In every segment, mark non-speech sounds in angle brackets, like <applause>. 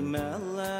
Fatima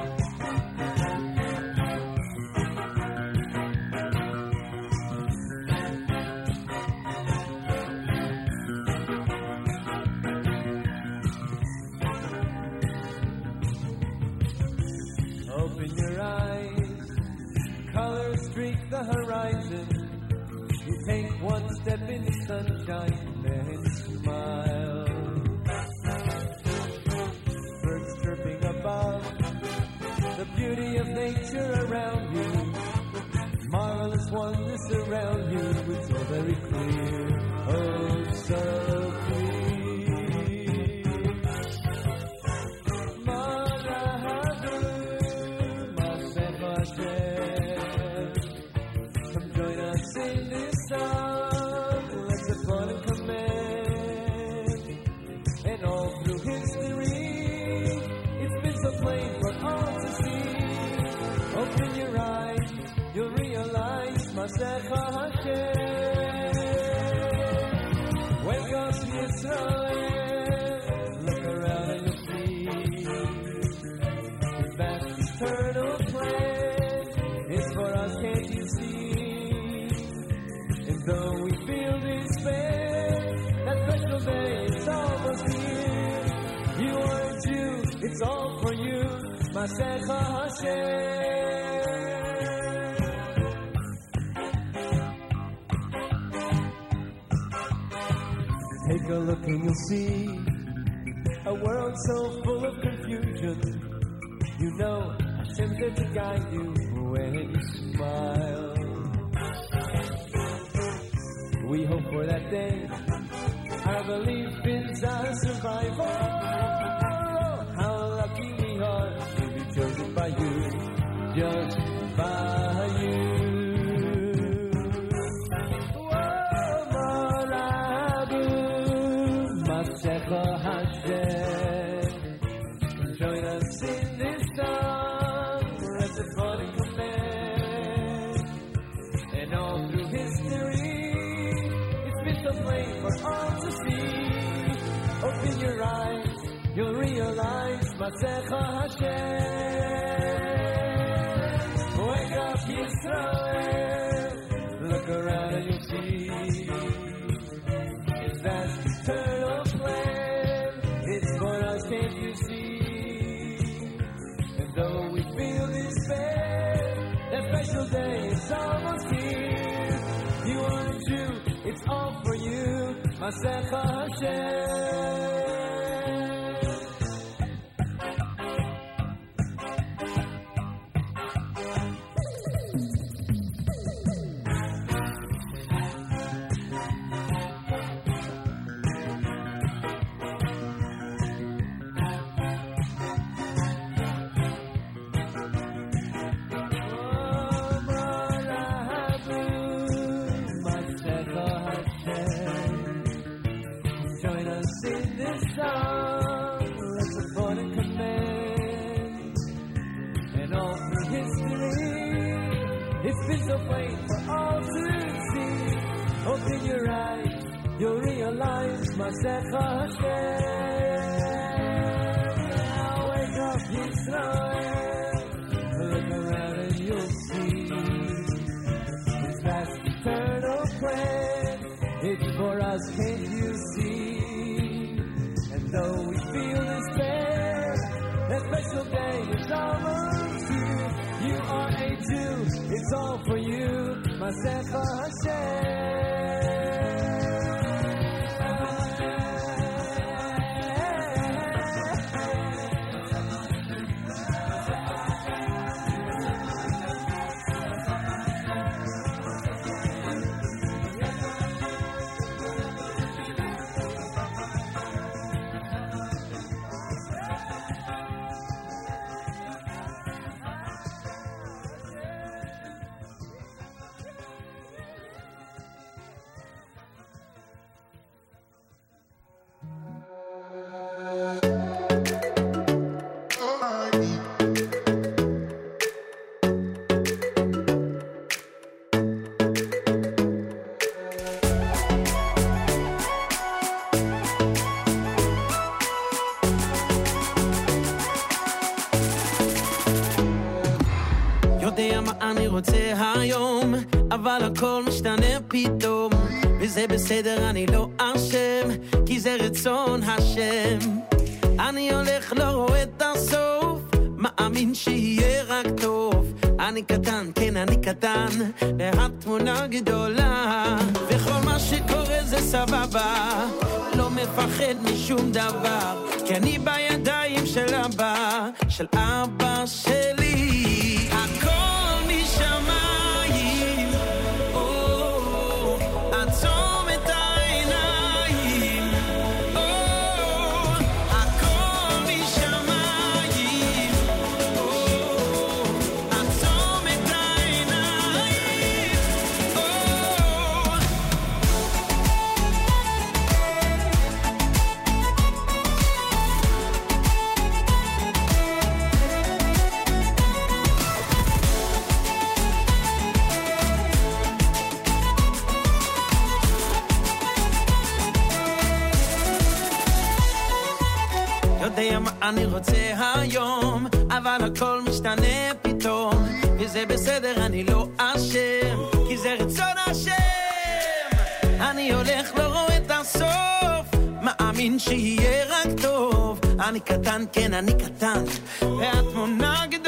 Streak the horizon. You take one step in the sunshine, then smile. Birds chirping above, the beauty of nature around you. Marvelous wonders around you, it's all very clear, Yisrael. Look around and you'll see. Eternal plan is for us, can't you see? And though we feel despair, that special day is almost here. You aren't you, it's all for you, Masecha Hashem. Look and you'll see a world so full of confusion. You know there to guide you when you smile. We hope for that day. Our belief is our survival. You'll realize Masecha Hashem. Wake up, Yisrael. Look around and you'll see. That eternal plan. It's for us, can't you see? And though we feel despair, that special day is almost here. You aren't you, it's all for you, Masecha Hashem. Masecha Hashem. Now wake up, Yisrael. Look around and you'll see. His vast eternal plan. It's for us, can't you see? And though we feel despair, that special day is almost here. You are a Jew, it's all for you, Masecha Hashem. גדולה, וכל מה שקורה זה סבבה, לא מפחד משום דבר, כי אני בידיים של אבא, של אבא שלי. אני רוצה היום, אבל הכל משתנה פתאום, וזה בסדר, אני לא אשם, כי זה רצון השם. אני הולך, לא רואה את הסוף, מאמין שיהיה רק טוב. אני קטן, כן, אני קטן, והתמונה גדולה.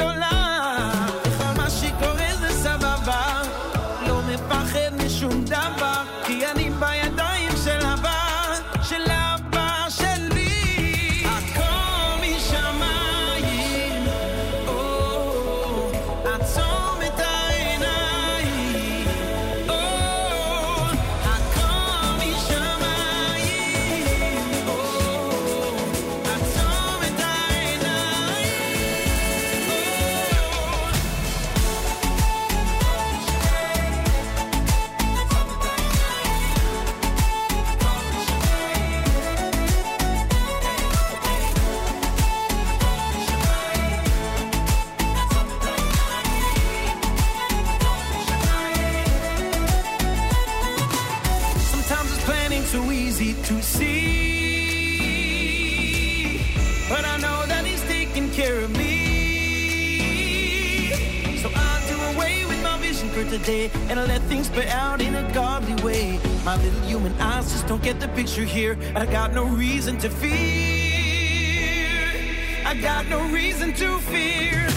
Play out in a godly way. My little human eyes just don't get the picture here. I got no reason to fear. I got no reason to fear.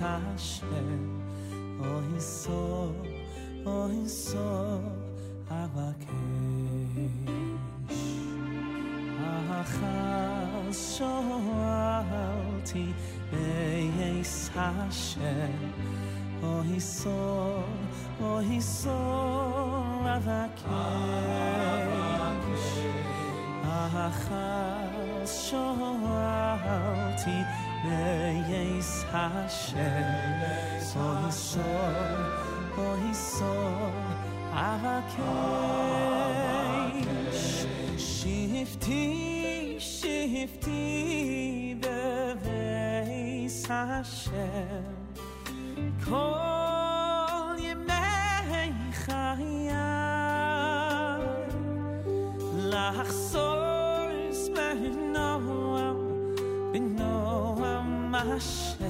Hashem Ohiso, Ohiso Avakesh. Ahachas Shoalti Beis Hashem Ohiso, Ohiso Avakesh Ahachas Shoalti Beis Hashem. Oh, he's so, oh, he's so, Avakesh. Shifti, the beveis Hashem. Kol yemei chayam. Lachsor smernoam, binoam Hashem.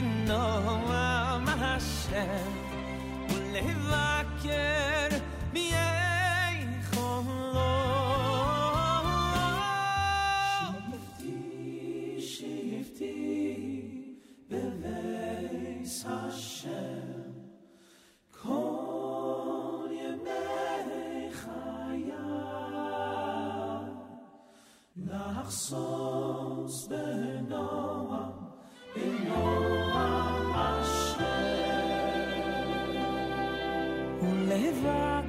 بنام محشم ولی وکر بیای خمرو شیفتی شیفتی به ویس هاشم کن یه میخایم لحظاز به survive.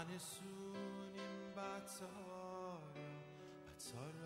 안에 수님 바쳐요 바쳐요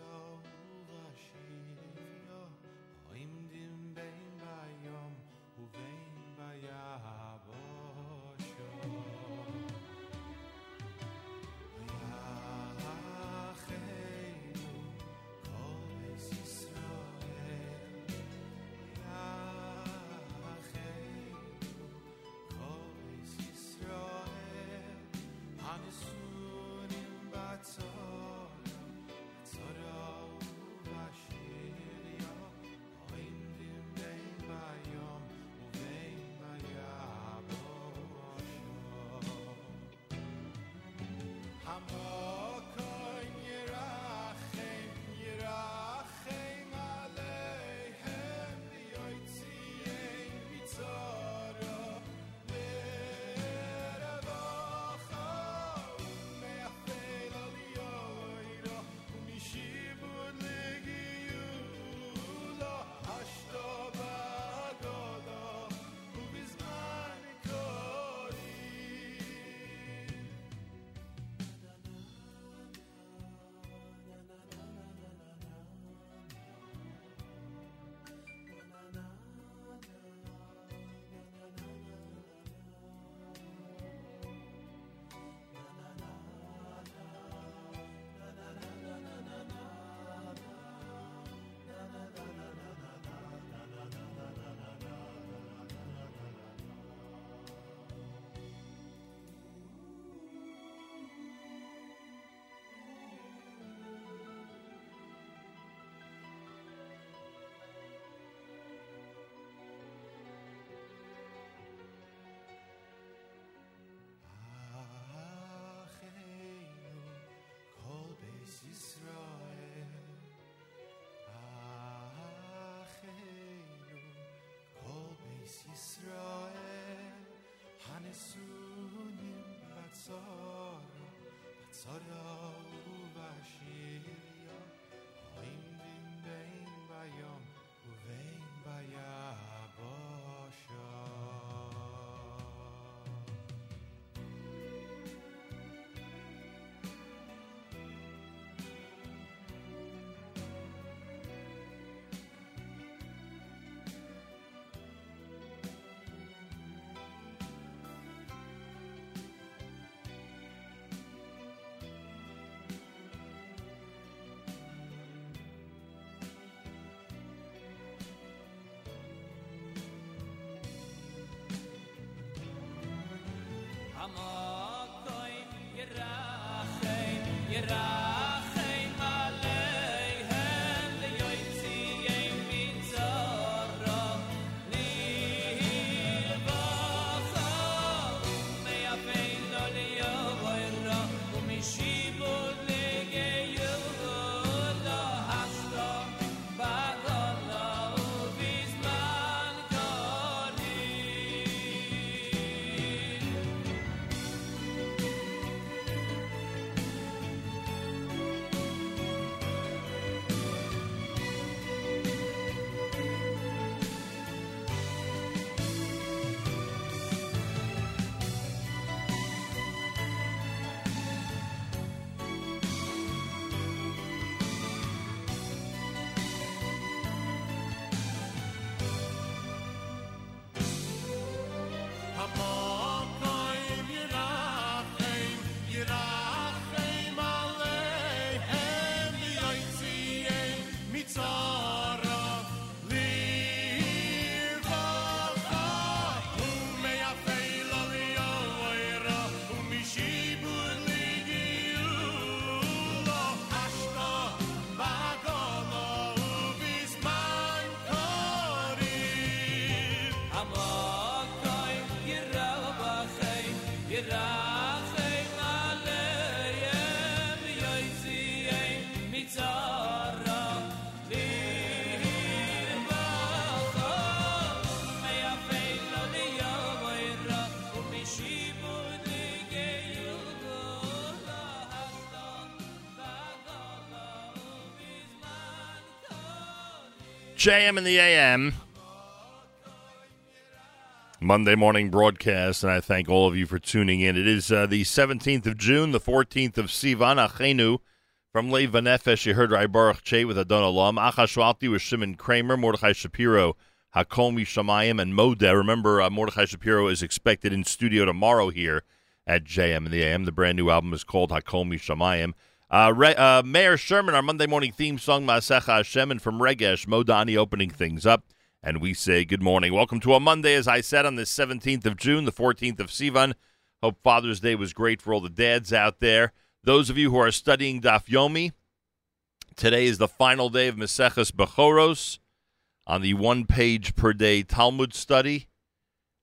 예수님 박서라 박서라 Amok doin, yerachem, yerachem. JM and the AM. Monday morning broadcast, and I thank all of you for tuning in. It is uh, the 17th of June, the 14th of Sivan Achenu. From Lev Vanefesh, you heard Raibaruch Che with Adon Olam. Achashwalti with Shimon Kramer, Mordechai Shapiro, Hakomi Shamayim, and Moda. Remember, uh, Mordechai Shapiro is expected in studio tomorrow here at JM and the AM. The brand new album is called Hakomi Shamayim. Uh, Re- uh, Mayor Sherman, our Monday morning theme song, Masecha Hashem, and from Regesh, Modani opening things up. And we say good morning. Welcome to a Monday, as I said, on the 17th of June, the 14th of Sivan. Hope Father's Day was great for all the dads out there. Those of you who are studying Daf Yomi, today is the final day of Maseches Bechoros on the one page per day Talmud study.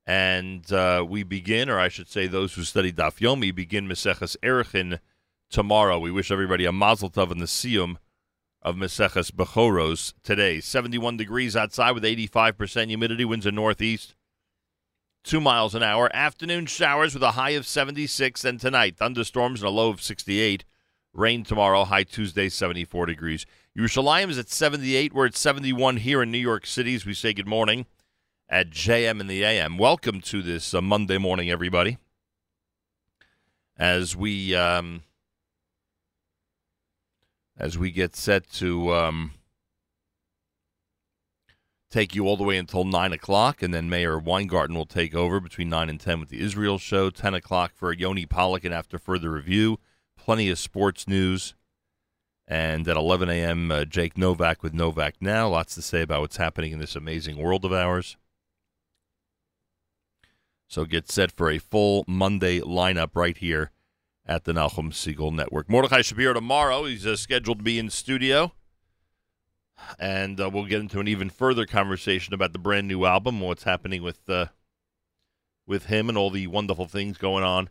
And uh, we begin, or I should say, those who study Daf Yomi begin Maseches Erechin tomorrow. We wish everybody a mazel tov in the siyum of Maseches Bechoros today. 71 degrees outside with 85% humidity, winds in northeast, 2 miles an hour. Afternoon showers with a high of 76, and tonight, thunderstorms and a low of 68. Rain tomorrow, high Tuesday, 74 degrees. Yerushalayim is at 78. We're at 71 here in New York City as we say good morning at JM in the AM. Welcome to this uh, Monday morning, everybody. As we um, as we get set to um, take you all the way until 9 o'clock, and then Meir Weingarten will take over between 9 and 10 with the Israel show, 10 o'clock for Yoni Pollock, and after further review, plenty of sports news. And at 11 a.m., uh, Jake Novak with Novak Now. Lots to say about what's happening in this amazing world of ours. So get set for a full Monday lineup right here at the Nachum Segal Network. Mordechai Shapiro tomorrow. He's uh, scheduled to be in studio. And uh, we'll get into an even further conversation about the brand new album, what's happening with uh, with him, and all the wonderful things going on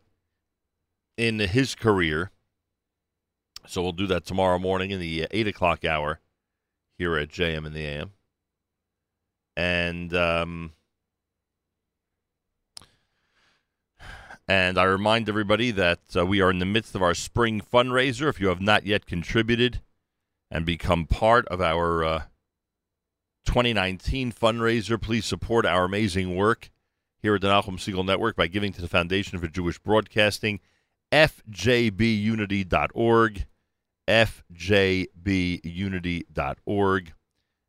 in his career. So we'll do that tomorrow morning in the uh, 8 o'clock hour here at JM in the AM. And um, And I remind everybody that uh, we are in the midst of our spring fundraiser. If you have not yet contributed and become part of our uh, 2019 fundraiser, please support our amazing work here at the Nachum Segal Network by giving to the Foundation for Jewish Broadcasting, fjbunity.org, fjbunity.org.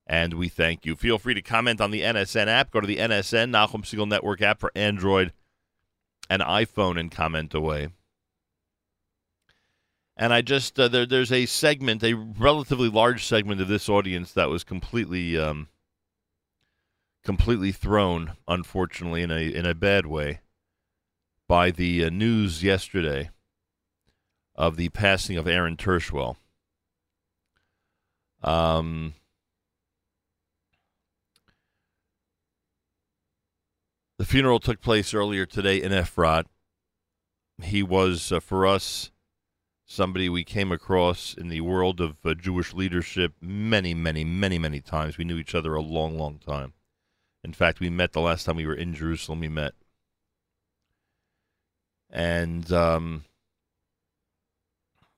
And we thank you. Feel free to comment on the NSN app. Go to the NSN, Nachum Segal Network app for Android an iPhone and comment away. And I just uh, there, there's a segment, a relatively large segment of this audience that was completely, um, completely thrown, unfortunately, in a in a bad way, by the uh, news yesterday of the passing of Aaron Tirschwell. Um, The funeral took place earlier today in Efrat. He was, uh, for us, somebody we came across in the world of uh, Jewish leadership many, many, many, many times. We knew each other a long, long time. In fact, we met the last time we were in Jerusalem. We met, and um,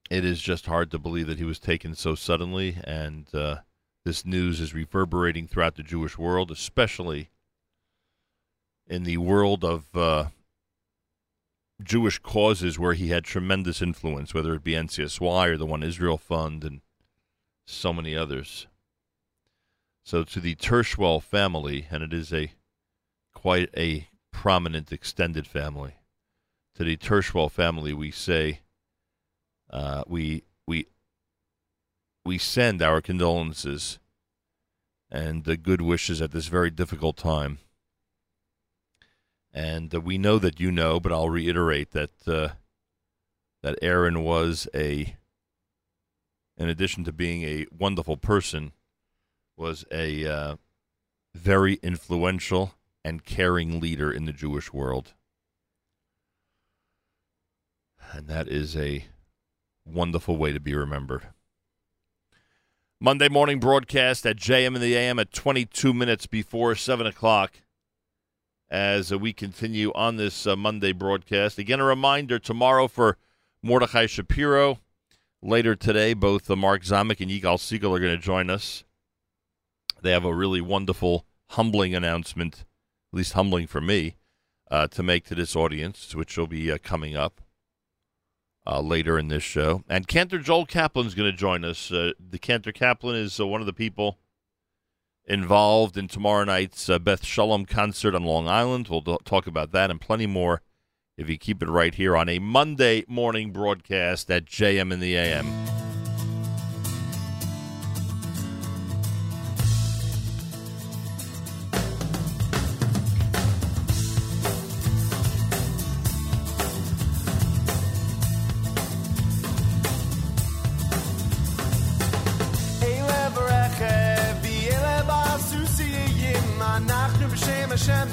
it is just hard to believe that he was taken so suddenly. And uh, this news is reverberating throughout the Jewish world, especially in the world of uh, Jewish causes where he had tremendous influence, whether it be NCSY or the One Israel Fund and so many others. So to the Tirschwell family, and it is a quite a prominent extended family. To the Tirschwell family, we say uh, we we we send our condolences and the good wishes at this very difficult time. And uh, we know that you know, but I'll reiterate that uh, that Aaron was a, in addition to being a wonderful person, was a uh, very influential and caring leader in the Jewish world. And that is a wonderful way to be remembered. Monday morning broadcast at JM in the AM at 22 minutes before 7 o'clock as we continue on this uh, Monday broadcast. Again, a reminder tomorrow for Mordechai Shapiro. Later today, both uh, Mark Zomick and Yigal Segal are going to join us. They have a really wonderful, humbling announcement, at least humbling for me, uh, to make to this audience, which will be uh, coming up uh, later in this show. And Cantor Joel Kaplan is going to join us. Uh, the Cantor Kaplan is one of the people involved in tomorrow night's uh, Beth Shalom concert on Long Island. We'll do- talk about that and plenty more if you keep it right here on a Monday morning broadcast at JM in the AM.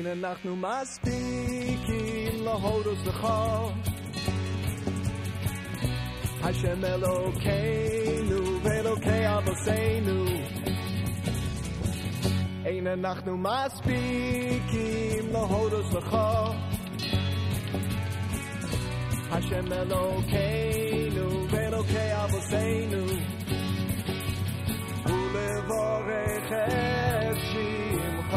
אין אנחנו מספיקים להודות לך השם אלוקינו ואלוקי אבותינו אין אנחנו מספיקים להודות לך השם אלוקינו ואלוקי אבותינו ולברך את שמך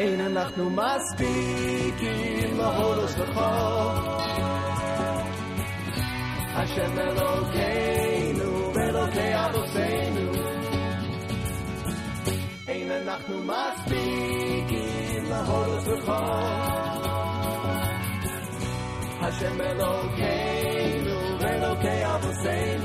אין אנחנו מספיקים להודות לך השם אלוקינו ואלוקי אבותינו אין אנחנו מספיקים להודות לך השם אלוקינו ואלוקי אבותינו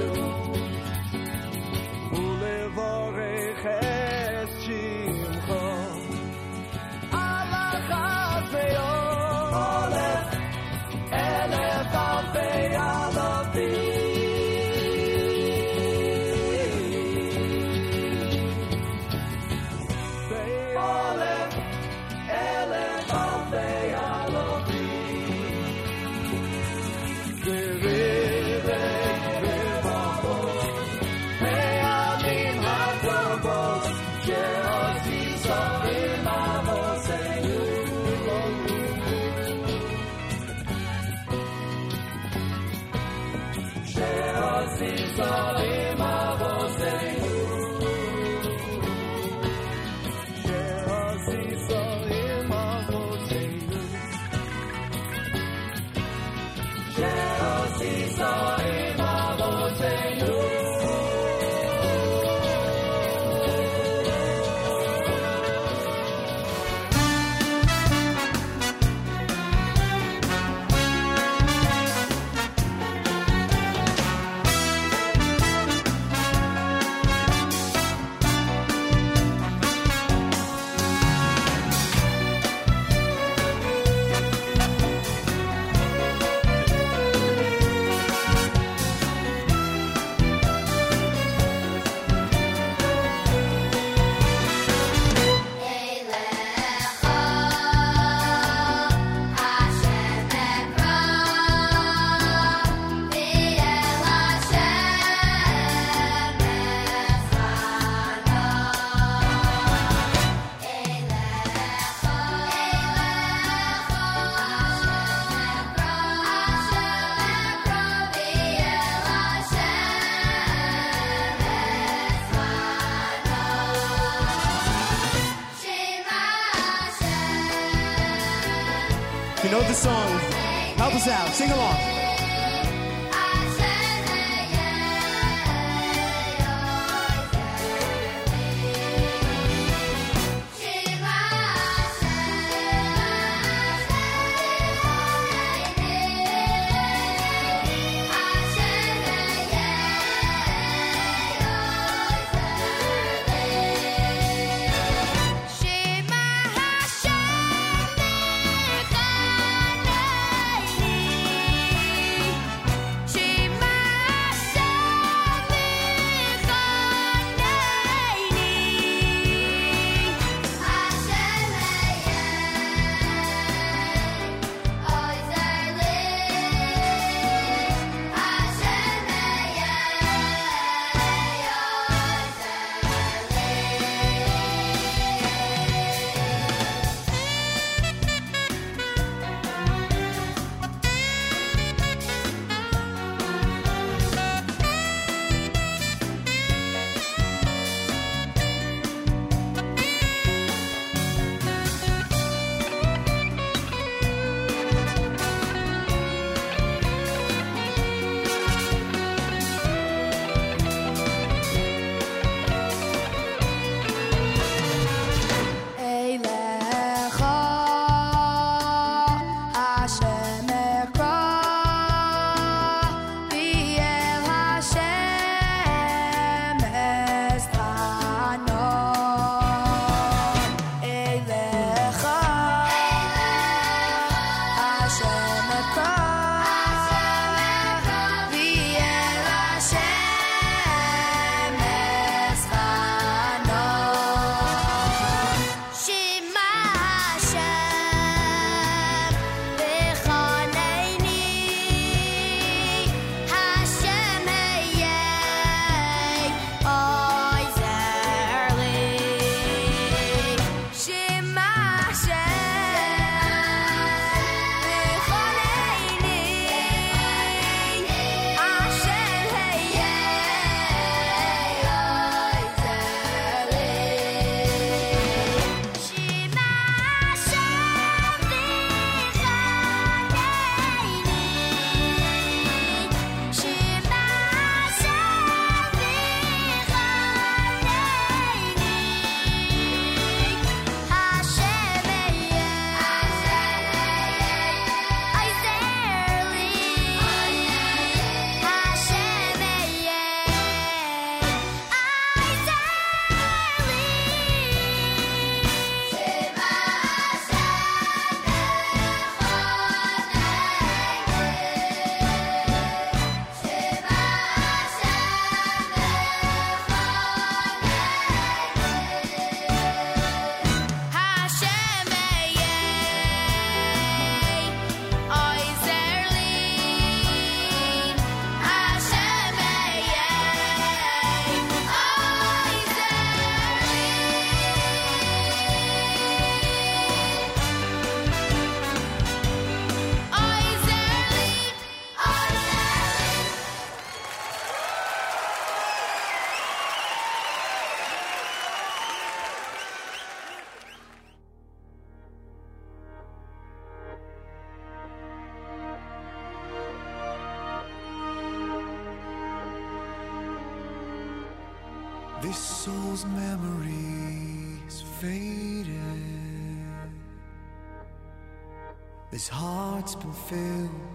heart's been filled.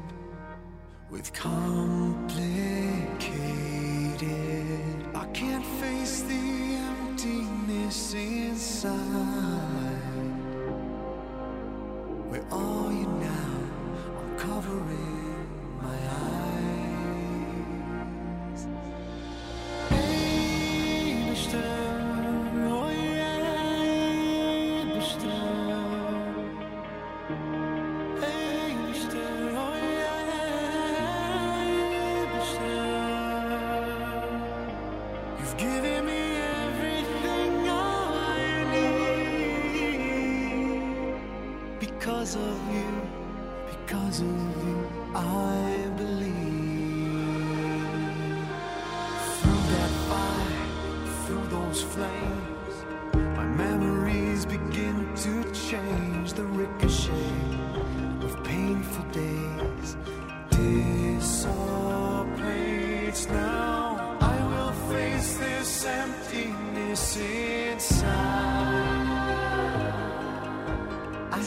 because of you, because of you, I believe. Through that fire, through those flames.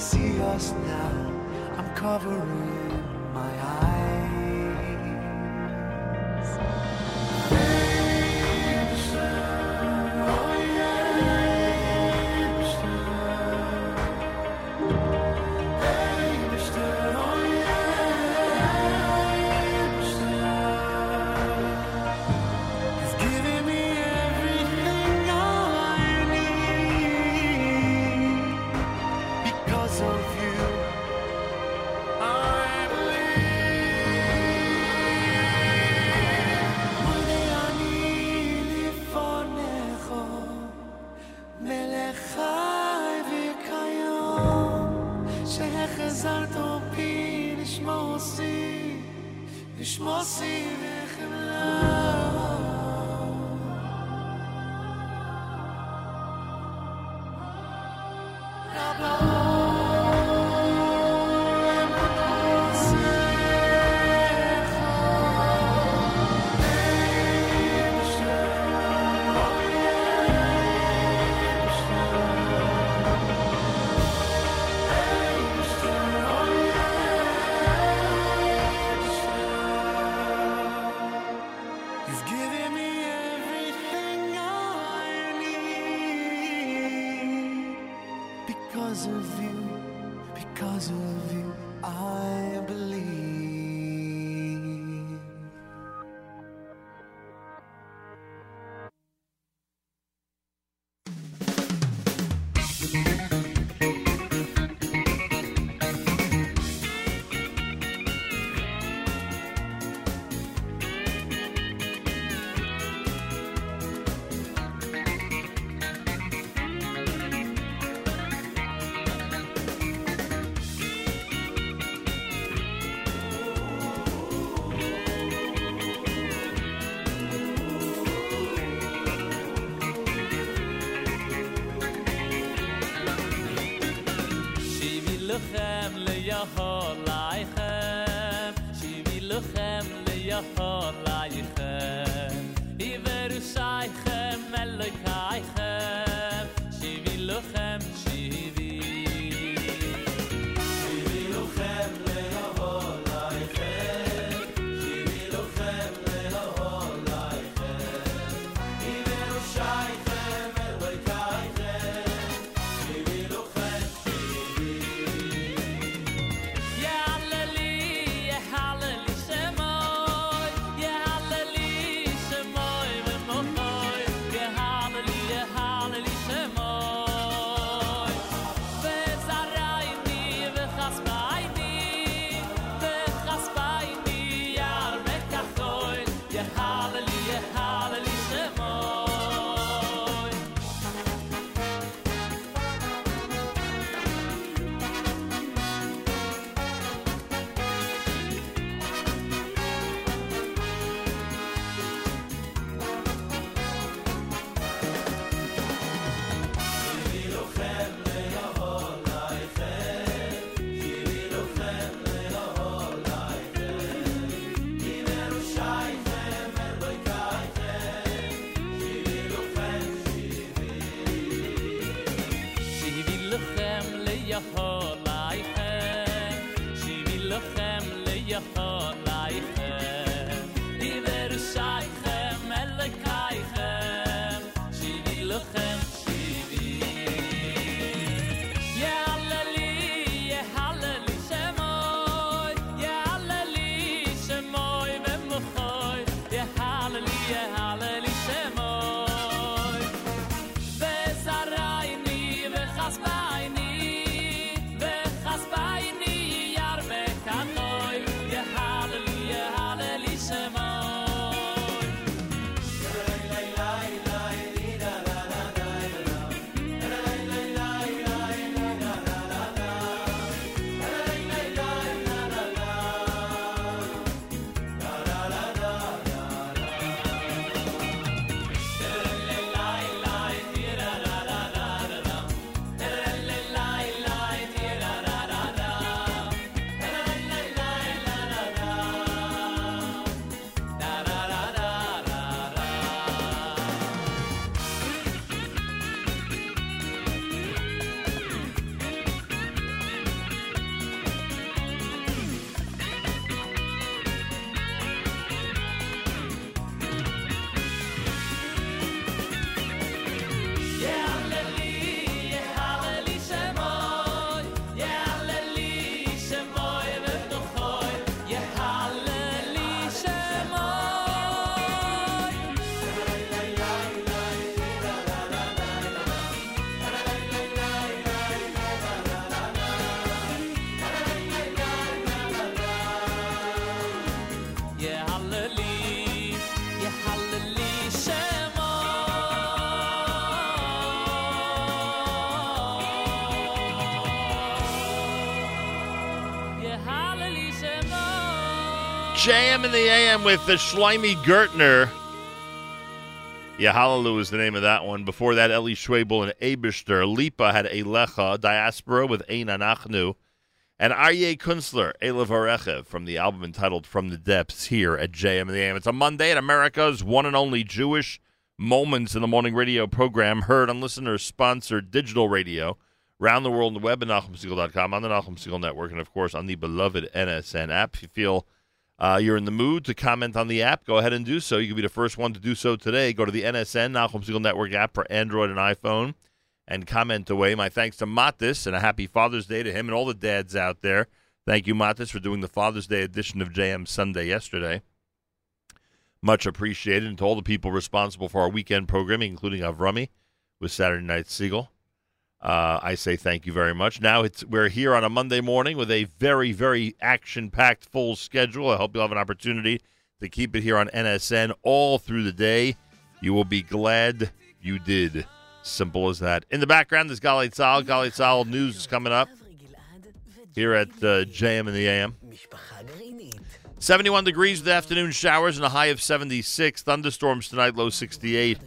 see us now. I'm covering. JM in the AM with the Shloime Gertner. Yeah, Hallelujah is the name of that one. Before that, Eli Schwebel and Abishter. Lipa had Elecha, Diaspora with Ein Anachnu. And Aryeh Kunstler, Elav Arechev, from the album entitled From the Depths here at JM in the AM. It's a Monday at America's one and only Jewish Moments in the Morning radio program, heard on listener-sponsored digital radio, around the world on the web at NachumSegal.com, on the Nachum Segal Network, and, of course, on the beloved NSN app. If you feel uh, you're in the mood to comment on the app, go ahead and do so. You can be the first one to do so today. Go to the NSN, Nachum Segal Network app for Android and iPhone, and comment away. My thanks to Matis, and a happy Father's Day to him and all the dads out there. Thank you, Matis, for doing the Father's Day edition of JM Sunday yesterday. Much appreciated. And to all the people responsible for our weekend programming, including Avrami with Saturday Night Seagull. Uh, I say thank you very much. Now it's we're here on a Monday morning with a very, very action-packed full schedule. I hope you'll have an opportunity to keep it here on NSN all through the day. You will be glad you did. Simple as that. In the background, there's Galei Tzahal. Galei Tzahal news is coming up here at uh, JM in the AM. 71 degrees with afternoon showers and a high of 76. Thunderstorms tonight, low 68.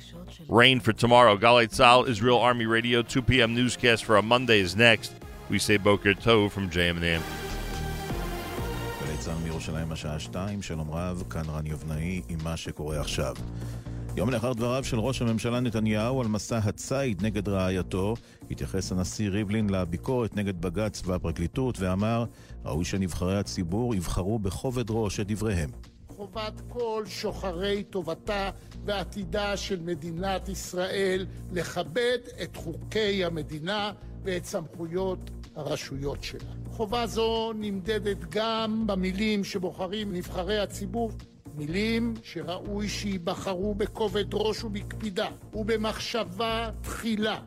Rain for tomorrow. Galei Tzahal, Israel Army Radio, 2 p.m. newscast for a Monday is next. We say Boker Tov from JMN. גלי צה"ל מירושלים השעה 2, שלום רב, כאן רן יבנאי עם מה שקורה עכשיו. יום לאחר דבריו של ראש הממשלה נתניהו על מסע הציד נגד רעייתו, התייחס הנשיא ריבלין לביקורת נגד בג"ץ והפרקליטות ואמר, ראוי שנבחרי הציבור יבחרו בכובד ראש את דבריהם. חובת כל שוחרי טובתה ועתידה של מדינת ישראל לכבד את חוקי המדינה ואת סמכויות הרשויות שלה. חובה זו נמדדת גם במילים שבוחרים נבחרי הציבור, מילים שראוי שייבחרו בכובד ראש ובקפידה ובמחשבה תחילה.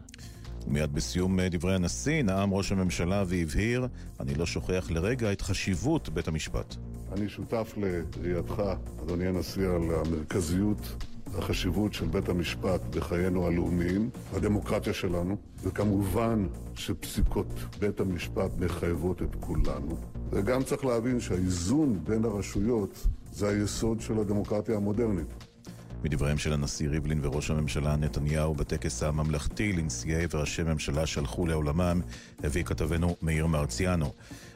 ומיד בסיום דברי הנשיא נאם ראש הממשלה והבהיר, אני לא שוכח לרגע את חשיבות בית המשפט. אני שותף לראייתך, אדוני הנשיא, על המרכזיות והחשיבות של בית המשפט בחיינו הלאומיים, בדמוקרטיה שלנו, וכמובן שפסיקות בית המשפט מחייבות את כולנו. וגם צריך להבין שהאיזון בין הרשויות זה היסוד של הדמוקרטיה המודרנית. מדבריהם של הנשיא ריבלין וראש הממשלה נתניהו בטקס הממלכתי לנשיאי וראשי ממשלה שהלכו לעולמם, הביא כתבנו מאיר מרציאנו.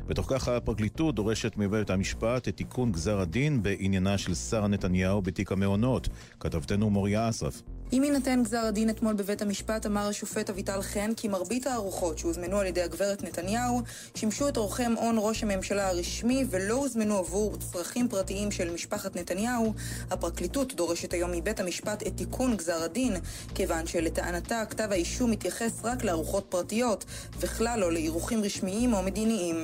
בתוך כך הפרקליטות דורשת מבית המשפט את תיקון גזר הדין בעניינה של שרה נתניהו בתיק המעונות. כתבתנו מוריה אסרף. אם יינתן גזר הדין אתמול בבית המשפט, אמר השופט אביטל חן כי מרבית הארוחות שהוזמנו על ידי הגברת נתניהו שימשו את אורחי מעון ראש הממשלה הרשמי ולא הוזמנו עבור צרכים פרטיים של משפחת נתניהו. הפרקליטות דורשת היום מבית המשפט את תיקון גזר הדין, כיוון שלטענתה כתב האישום מתייחס רק לארוחות פרטיות, וכלל לא לאירוחים רשמיים או מדיניים.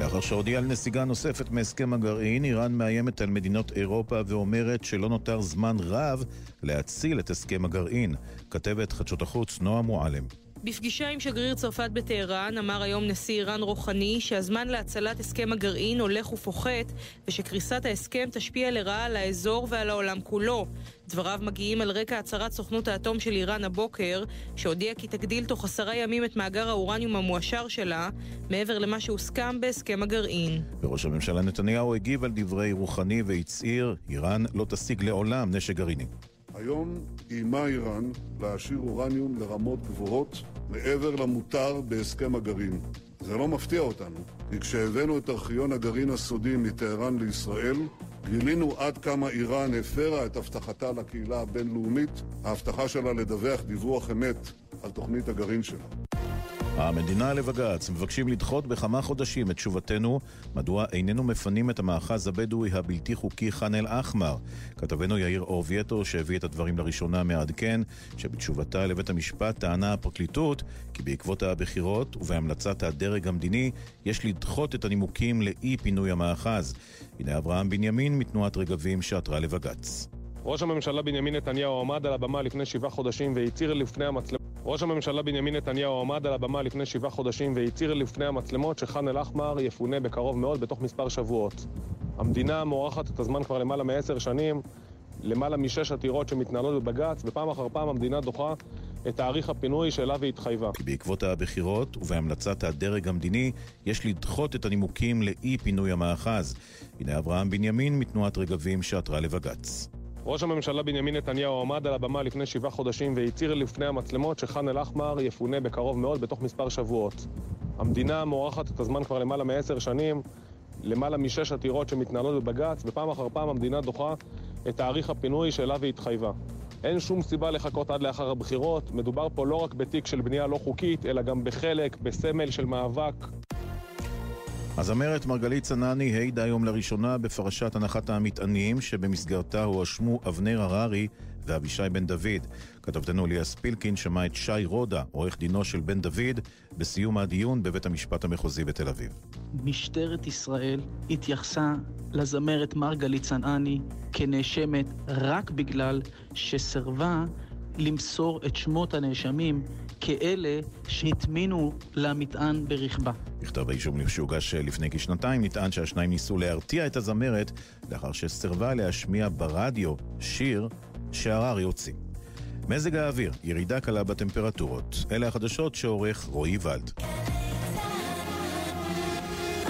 לאחר שהודיעה על נסיגה נוספת מהסכם הגרעין, איראן מאיימת על מדינות אירופה ואומרת שלא נותר זמן רב להציל את הסכם הגרעין. כתבת חדשות החוץ נועה מועלם. בפגישה עם שגריר צרפת בטהרן אמר היום נשיא איראן רוחני שהזמן להצלת הסכם הגרעין הולך ופוחת ושקריסת ההסכם תשפיע לרעה על האזור ועל העולם כולו. דבריו מגיעים על רקע הצהרת סוכנות האטום של איראן הבוקר, שהודיעה כי תגדיל תוך עשרה ימים את מאגר האורניום המועשר שלה, מעבר למה שהוסכם בהסכם הגרעין. וראש הממשלה נתניהו הגיב על דברי רוחני והצהיר, איראן לא תשיג לעולם נשק גרעיני. היום איימה איראן להעשיר אורניום לרמות גבוהות מעבר למותר בהסכם הגרעין. זה לא מפתיע אותנו, כי כשהבאנו את ארכיון הגרעין הסודי מטהרן לישראל, גילינו עד כמה איראן הפרה את הבטחתה לקהילה הבינלאומית, ההבטחה שלה לדווח דיווח אמת על תוכנית הגרעין שלה. המדינה לבג"ץ מבקשים לדחות בכמה חודשים את תשובתנו מדוע איננו מפנים את המאחז הבדואי הבלתי חוקי ח'אן אל-אחמר. כתבנו יאיר אורבייטו, שהביא את הדברים לראשונה, מעדכן שבתשובתה לבית המשפט טענה הפרקליטות כי בעקבות הבחירות ובהמלצת הדרג המדיני יש לדחות את הנימוקים לאי פינוי המאחז. הנה אברהם בנימין מתנועת רגבים שעתרה לבג"ץ. ראש הממשלה בנימין נתניהו עמד על הבמה לפני שבעה חודשים והצהיר לפני המצלמות ראש הממשלה בנימין נתניהו עמד על הבמה לפני שבעה חודשים והצהיר לפני המצלמות שח'אן אל-אחמר יפונה בקרוב מאוד בתוך מספר שבועות. המדינה מורחת את הזמן כבר למעלה מעשר שנים, למעלה משש עתירות שמתנהלות בבג"ץ, ופעם אחר פעם המדינה דוחה את תאריך הפינוי שאליו היא התחייבה. כי בעקבות הבחירות ובהמלצת הדרג המדיני יש לדחות את הנימוקים לאי פינוי המאחז. הנה אברהם בנימין מתנועת רגבים שעתרה לבג"ץ. ראש הממשלה בנימין נתניהו עמד על הבמה לפני שבעה חודשים והצהיר לפני המצלמות שח'אן אל-אחמר יפונה בקרוב מאוד בתוך מספר שבועות. המדינה מורחת את הזמן כבר למעלה מעשר שנים, למעלה משש עתירות שמתנהלות בבג"ץ, ופעם אחר פעם המדינה דוחה את תאריך הפינוי שאליו היא התחייבה. אין שום סיבה לחכות עד לאחר הבחירות, מדובר פה לא רק בתיק של בנייה לא חוקית, אלא גם בחלק, בסמל של מאבק. הזמרת מרגלית צנני העידה היום לראשונה בפרשת הנחת המטענים שבמסגרתה הואשמו אבנר הררי ואבישי בן דוד. כתבתנו ליה ספילקין שמע את שי רודה, עורך דינו של בן דוד, בסיום הדיון בבית המשפט המחוזי בתל אביב. משטרת ישראל התייחסה לזמרת מרגלית צנעני כנאשמת רק בגלל שסרבה למסור את שמות הנאשמים כאלה שהטמינו למטען ברכבה. בכתב האישום שהוגש לפני כשנתיים נטען שהשניים ניסו להרתיע את הזמרת לאחר שסירבה להשמיע ברדיו שיר שהררי הוציא. מזג האוויר, ירידה קלה בטמפרטורות. אלה החדשות שעורך רועי ולד.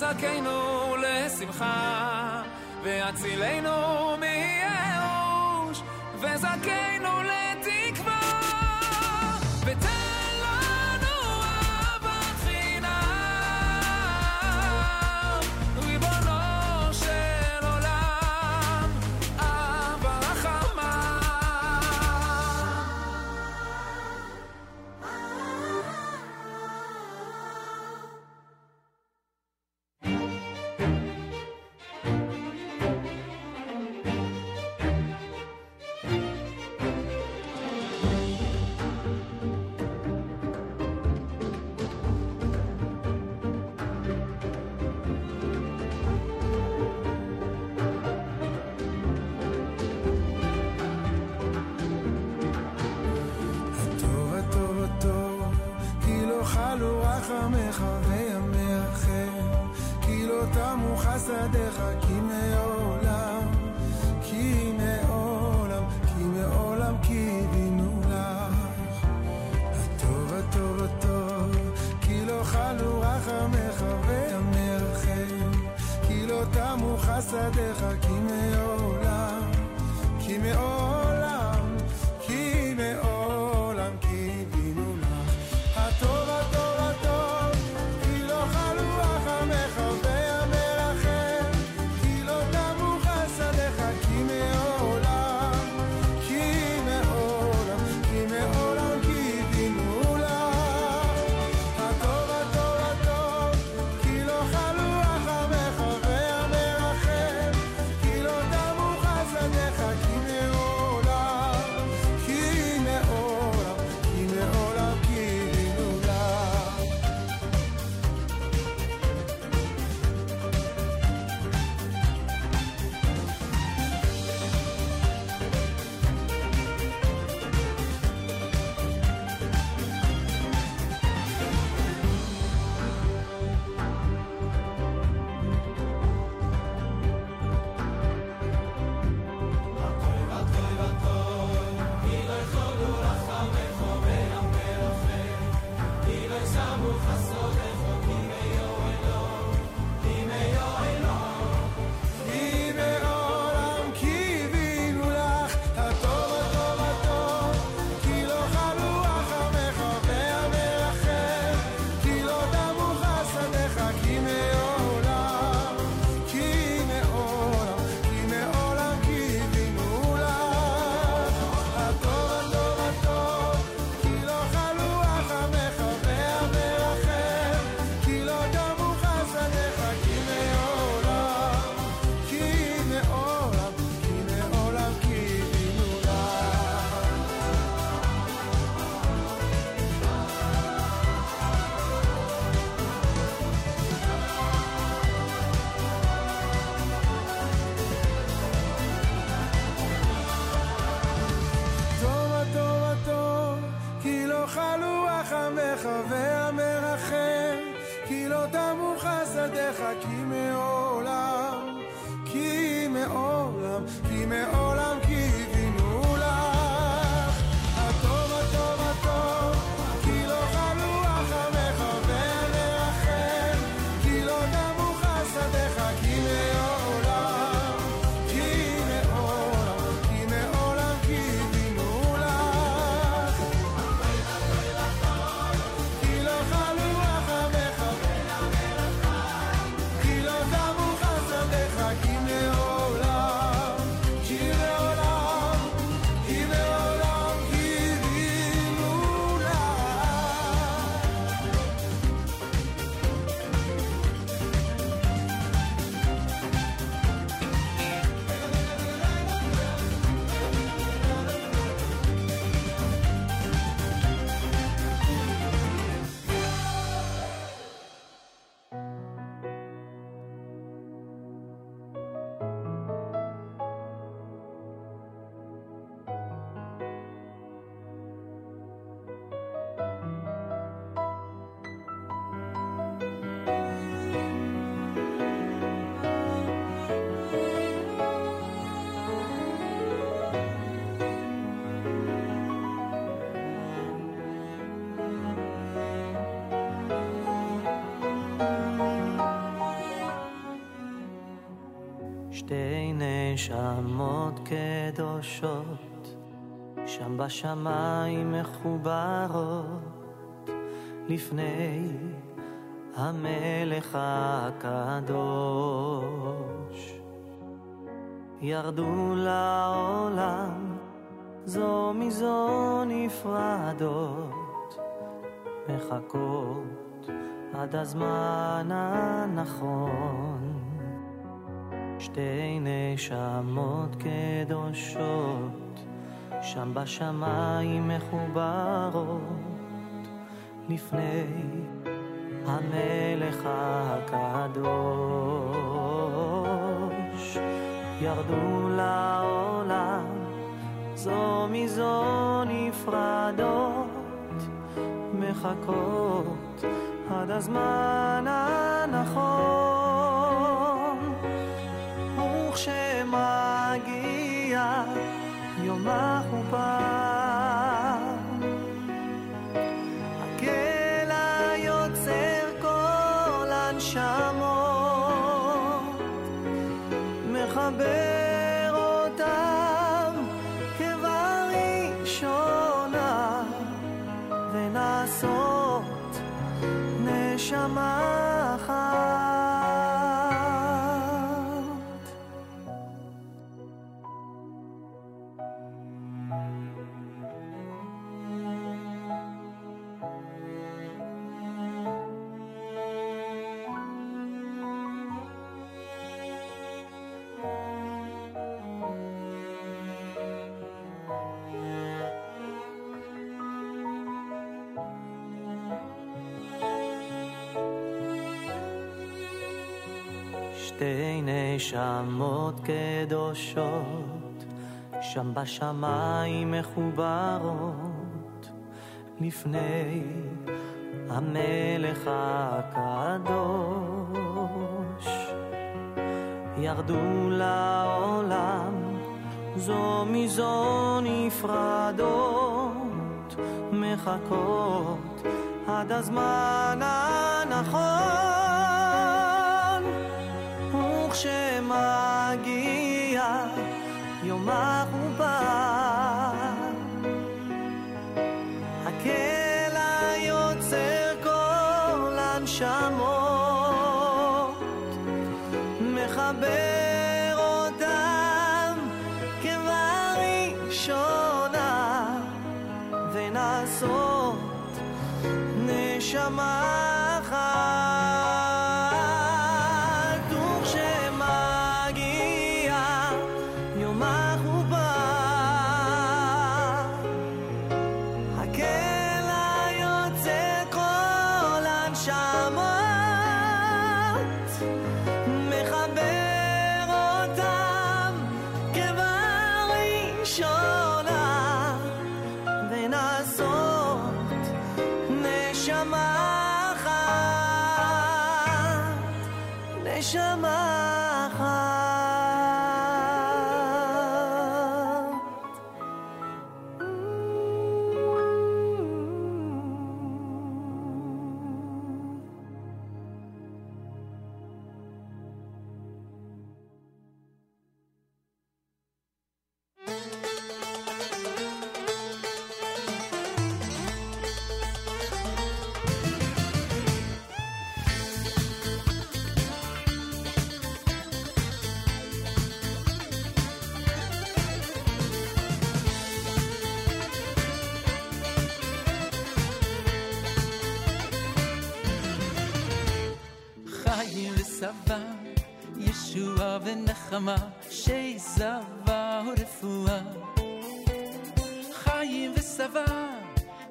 וזכינו לשמחה, והצילנו נשמות קדושות, שם בשמיים מחוברות, לפני המלך הקדוש. ירדו לעולם, זו מזו נפרדות, מחכות עד הזמן הנכון. שתי נשמות קדושות, שם בשמיים מחוברות, לפני המלך הקדוש. ירדו לעולם, זו מזו נפרדות, מחכות עד הזמן הנכון. 马户 נשמות קדושות, שם בשמיים מחוברות, לפני המלך הקדוש. ירדו לעולם, זו מזו נפרדות, מחכות עד הזמן הנכון. וכשמגיע יום החופה, הקלע יוצר כל הנשמות, מחבר אותם כבראשונה, ונעשות נשמה ישועה ונחמה, שיזבה ורפואה. חיים ושבע,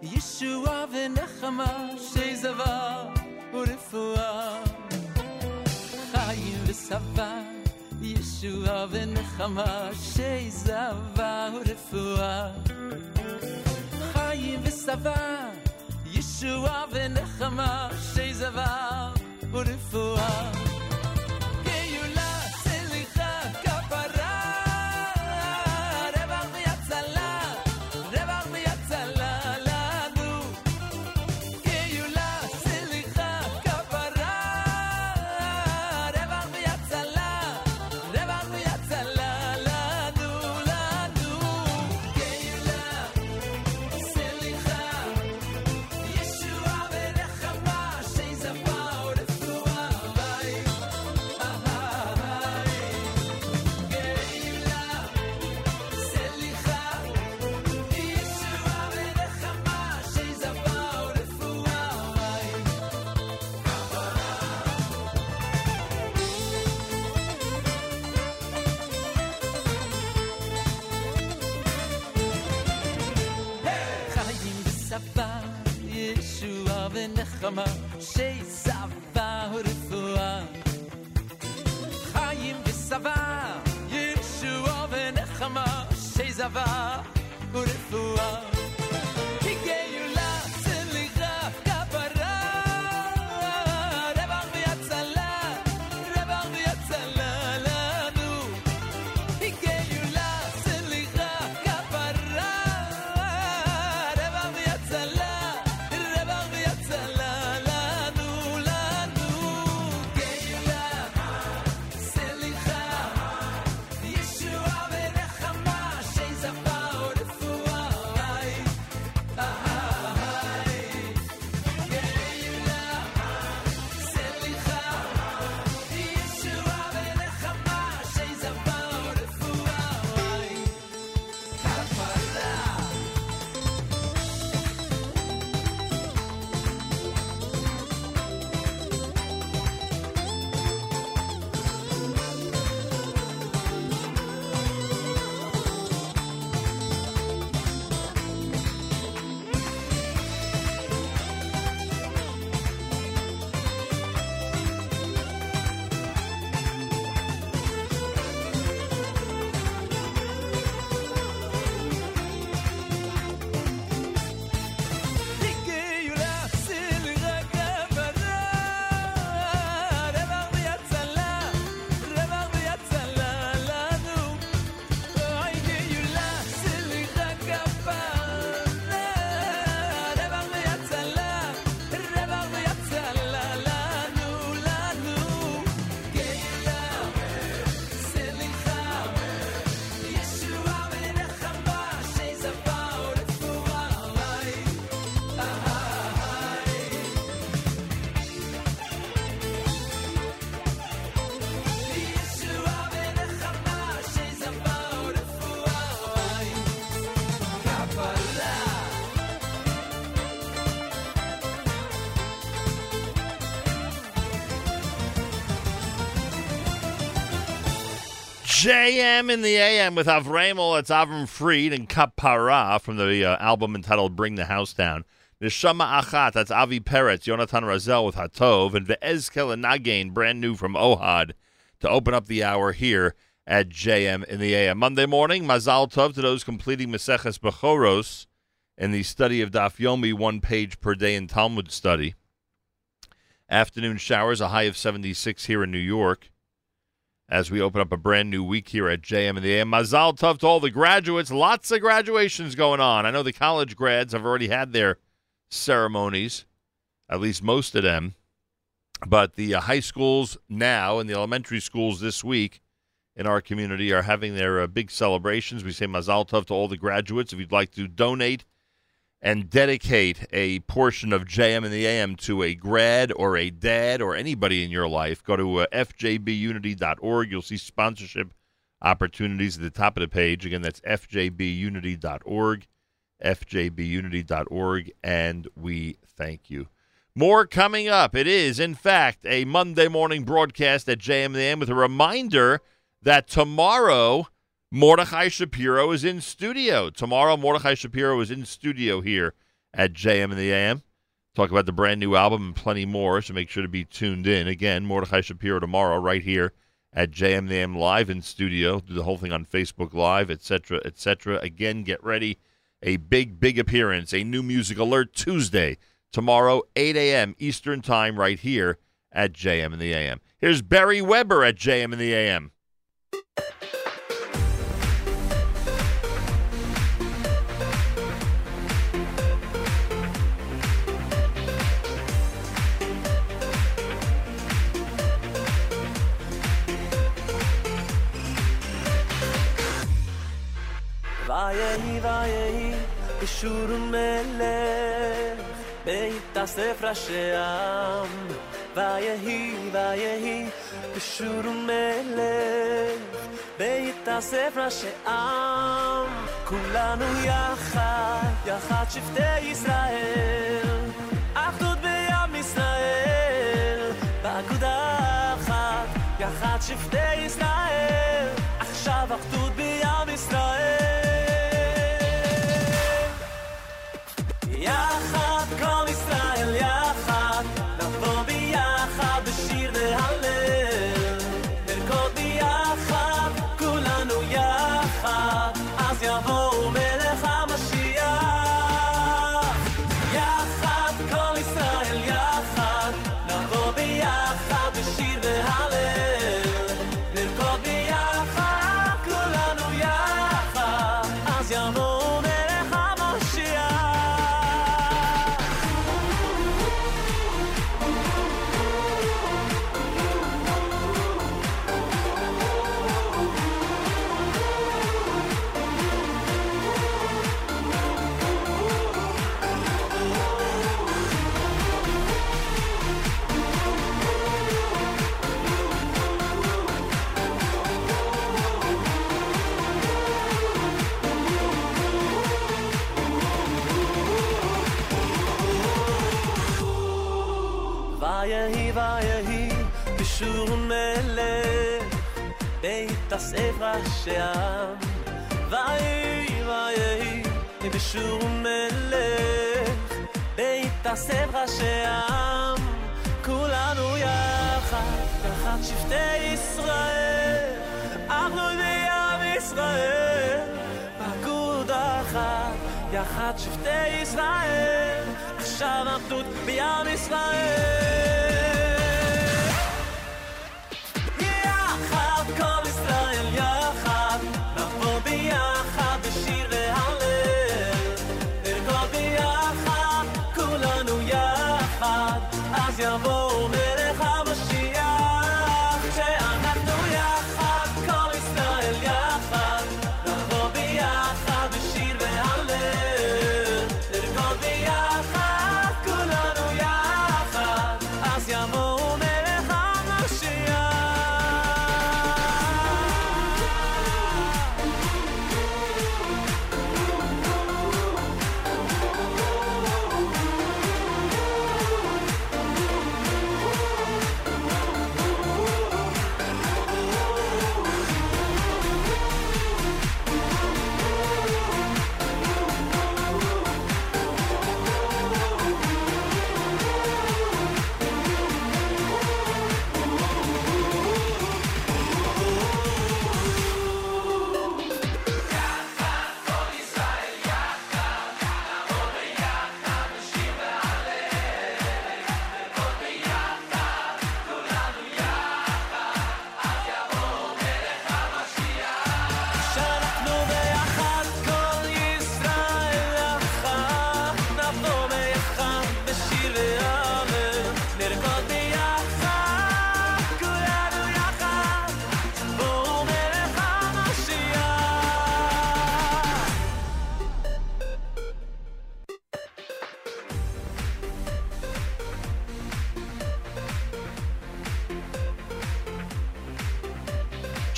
ישועה ונחמה, שיזבה ורפואה. חיים ושבע, ישועה ונחמה, שיזבה ורפואה. חיים ושבע, ישועה ונחמה, שיזבה ורפואה. gemaakt. JM in the AM with Avramel. It's Avram Fried and Kapara from the uh, album entitled Bring the House Down. Neshama Achat, that's Avi Peretz, Yonatan Razel with Hatov, and Ve'ezkel and Nagain, brand new from Ohad, to open up the hour here at JM in the AM. Monday morning, Mazal Tov to those completing Maseches Bechoros in the study of Daf Yomi, one page per day in Talmud study. Afternoon showers, a high of 76 here in New York as we open up a brand new week here at JM and the AM. Mazal Tov to all the graduates. Lots of graduations going on. I know the college grads have already had their ceremonies, at least most of them. But the uh, high schools now and the elementary schools this week in our community are having their uh, big celebrations. We say Mazal Tov to all the graduates. If you'd like to donate and dedicate a portion of JM and the AM to a grad or a dad or anybody in your life, go to uh, fjbunity.org. You'll see sponsorship opportunities at the top of the page. Again, that's fjbunity.org, fjbunity.org, and we thank you. More coming up. It is, in fact, a Monday morning broadcast at JM and the AM with a reminder that tomorrow Mordechai Shapiro is in studio. Tomorrow, Mordechai Shapiro is in studio here at JM and the AM. Talk about the brand new album and plenty more, so make sure to be tuned in. Again, Mordechai Shapiro tomorrow, right here at JM and the AM live in studio. Do the whole thing on Facebook Live, etc., etc. Again, get ready. A big, big appearance, a new music alert Tuesday, tomorrow, 8 a.m. Eastern Time, right here at JM and the AM. Here's Beri Weber at JM and the AM. ויהי ויהי ישור מלך בהתאסף ראשי עם ויהי ויהי ישור מלך בהתאסף ראשי עם כולנו יחד יחד שבטי ישראל אחדות בעם ישראל באגודה אחת יחד שבטי ישראל עכשיו אחדות בעם ישראל בספר שעם ואי ואי בשום מלך. בית הספר שעם כולנו יחד תחת שבטי ישראל. אנחנו בים ישראל פקוד אחת יחד שבטי ישראל. עכשיו עבדות בים ישראל.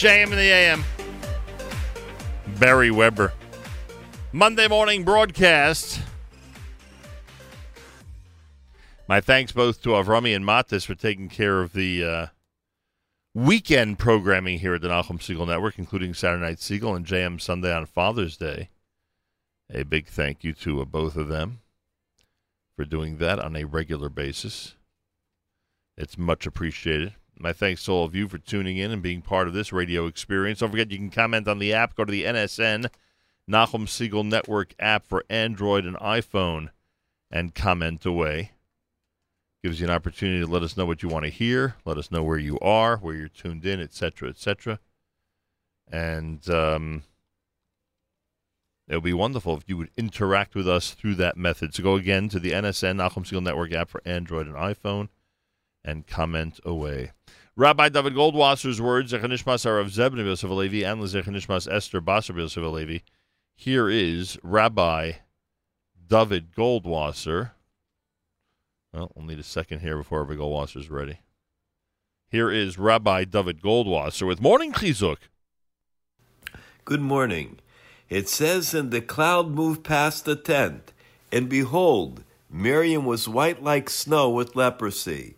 JM in the AM. Beri Weber. Monday morning broadcast. My thanks both to Avrami and Matis for taking care of the uh, weekend programming here at the Nachum Segal Network, including Saturday Night Segal and JM Sunday on Father's Day. A big thank you to uh, both of them for doing that on a regular basis. It's much appreciated. My thanks to all of you for tuning in and being part of this radio experience. Don't forget you can comment on the app. Go to the NSN Nachum Segal Network app for Android and iPhone and comment away. Gives you an opportunity to let us know what you want to hear, let us know where you are, where you're tuned in, etc., etc. And um, it would be wonderful if you would interact with us through that method. So go again to the NSN Nachum Segal Network app for Android and iPhone and comment away. Rabbi David Goldwasser's words, Zechanishmas are of Zebna Yosef Alevi and Zechanishmas Esther Basar Yosef Alevi. Here is Rabbi David Goldwasser. Well, we'll need a second here before Rabbi Goldwasser's ready. Here is Rabbi David Goldwasser with Morning Chizuk. Good morning. It says, And the cloud moved past the tent, and behold, Miriam was white like snow with leprosy.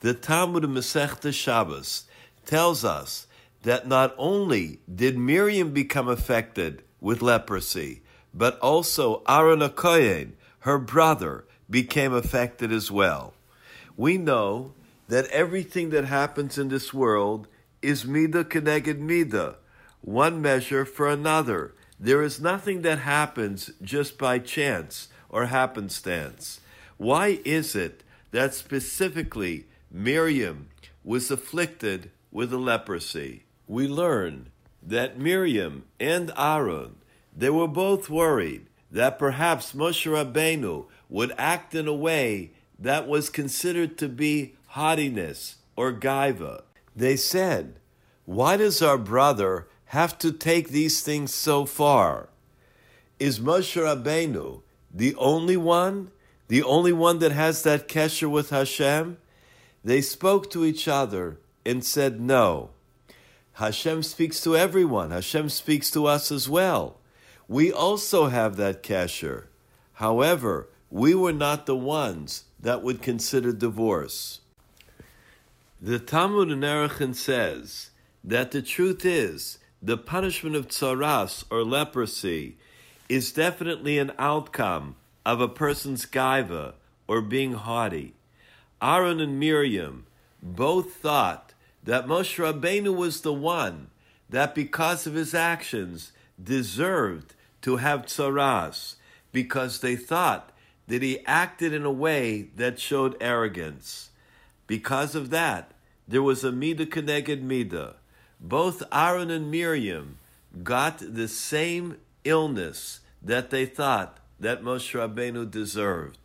The Talmud of Masechta Shabbos tells us that not only did Miriam become affected with leprosy, but also Aaron Akoyen, her brother, became affected as well. We know that everything that happens in this world is midah keneged midah, one measure for another. There is nothing that happens just by chance or happenstance. Why is it that specifically Miriam was afflicted with a leprosy? We learn that Miriam and Aaron, they were both worried that perhaps Moshe Rabbeinu would act in a way that was considered to be haughtiness or gaiva. They said, Why does our brother have to take these things so far? Is Moshe Rabbeinu the only one? The only one that has that kesher with Hashem? They spoke to each other and said, No. Hashem speaks to everyone. Hashem speaks to us as well. We also have that kesher. However, we were not the ones that would consider divorce. The Talmud in Erechim says that the truth is the punishment of tsaras or leprosy is definitely an outcome of a person's gaiva or being haughty. Aaron and Miriam both thought that Moshe Rabbeinu was the one that because of his actions deserved to have tzaras, because they thought that he acted in a way that showed arrogance. Because of that, there was a midah keneged midah. Both Aaron and Miriam got the same illness that they thought that Moshe Rabbeinu deserved.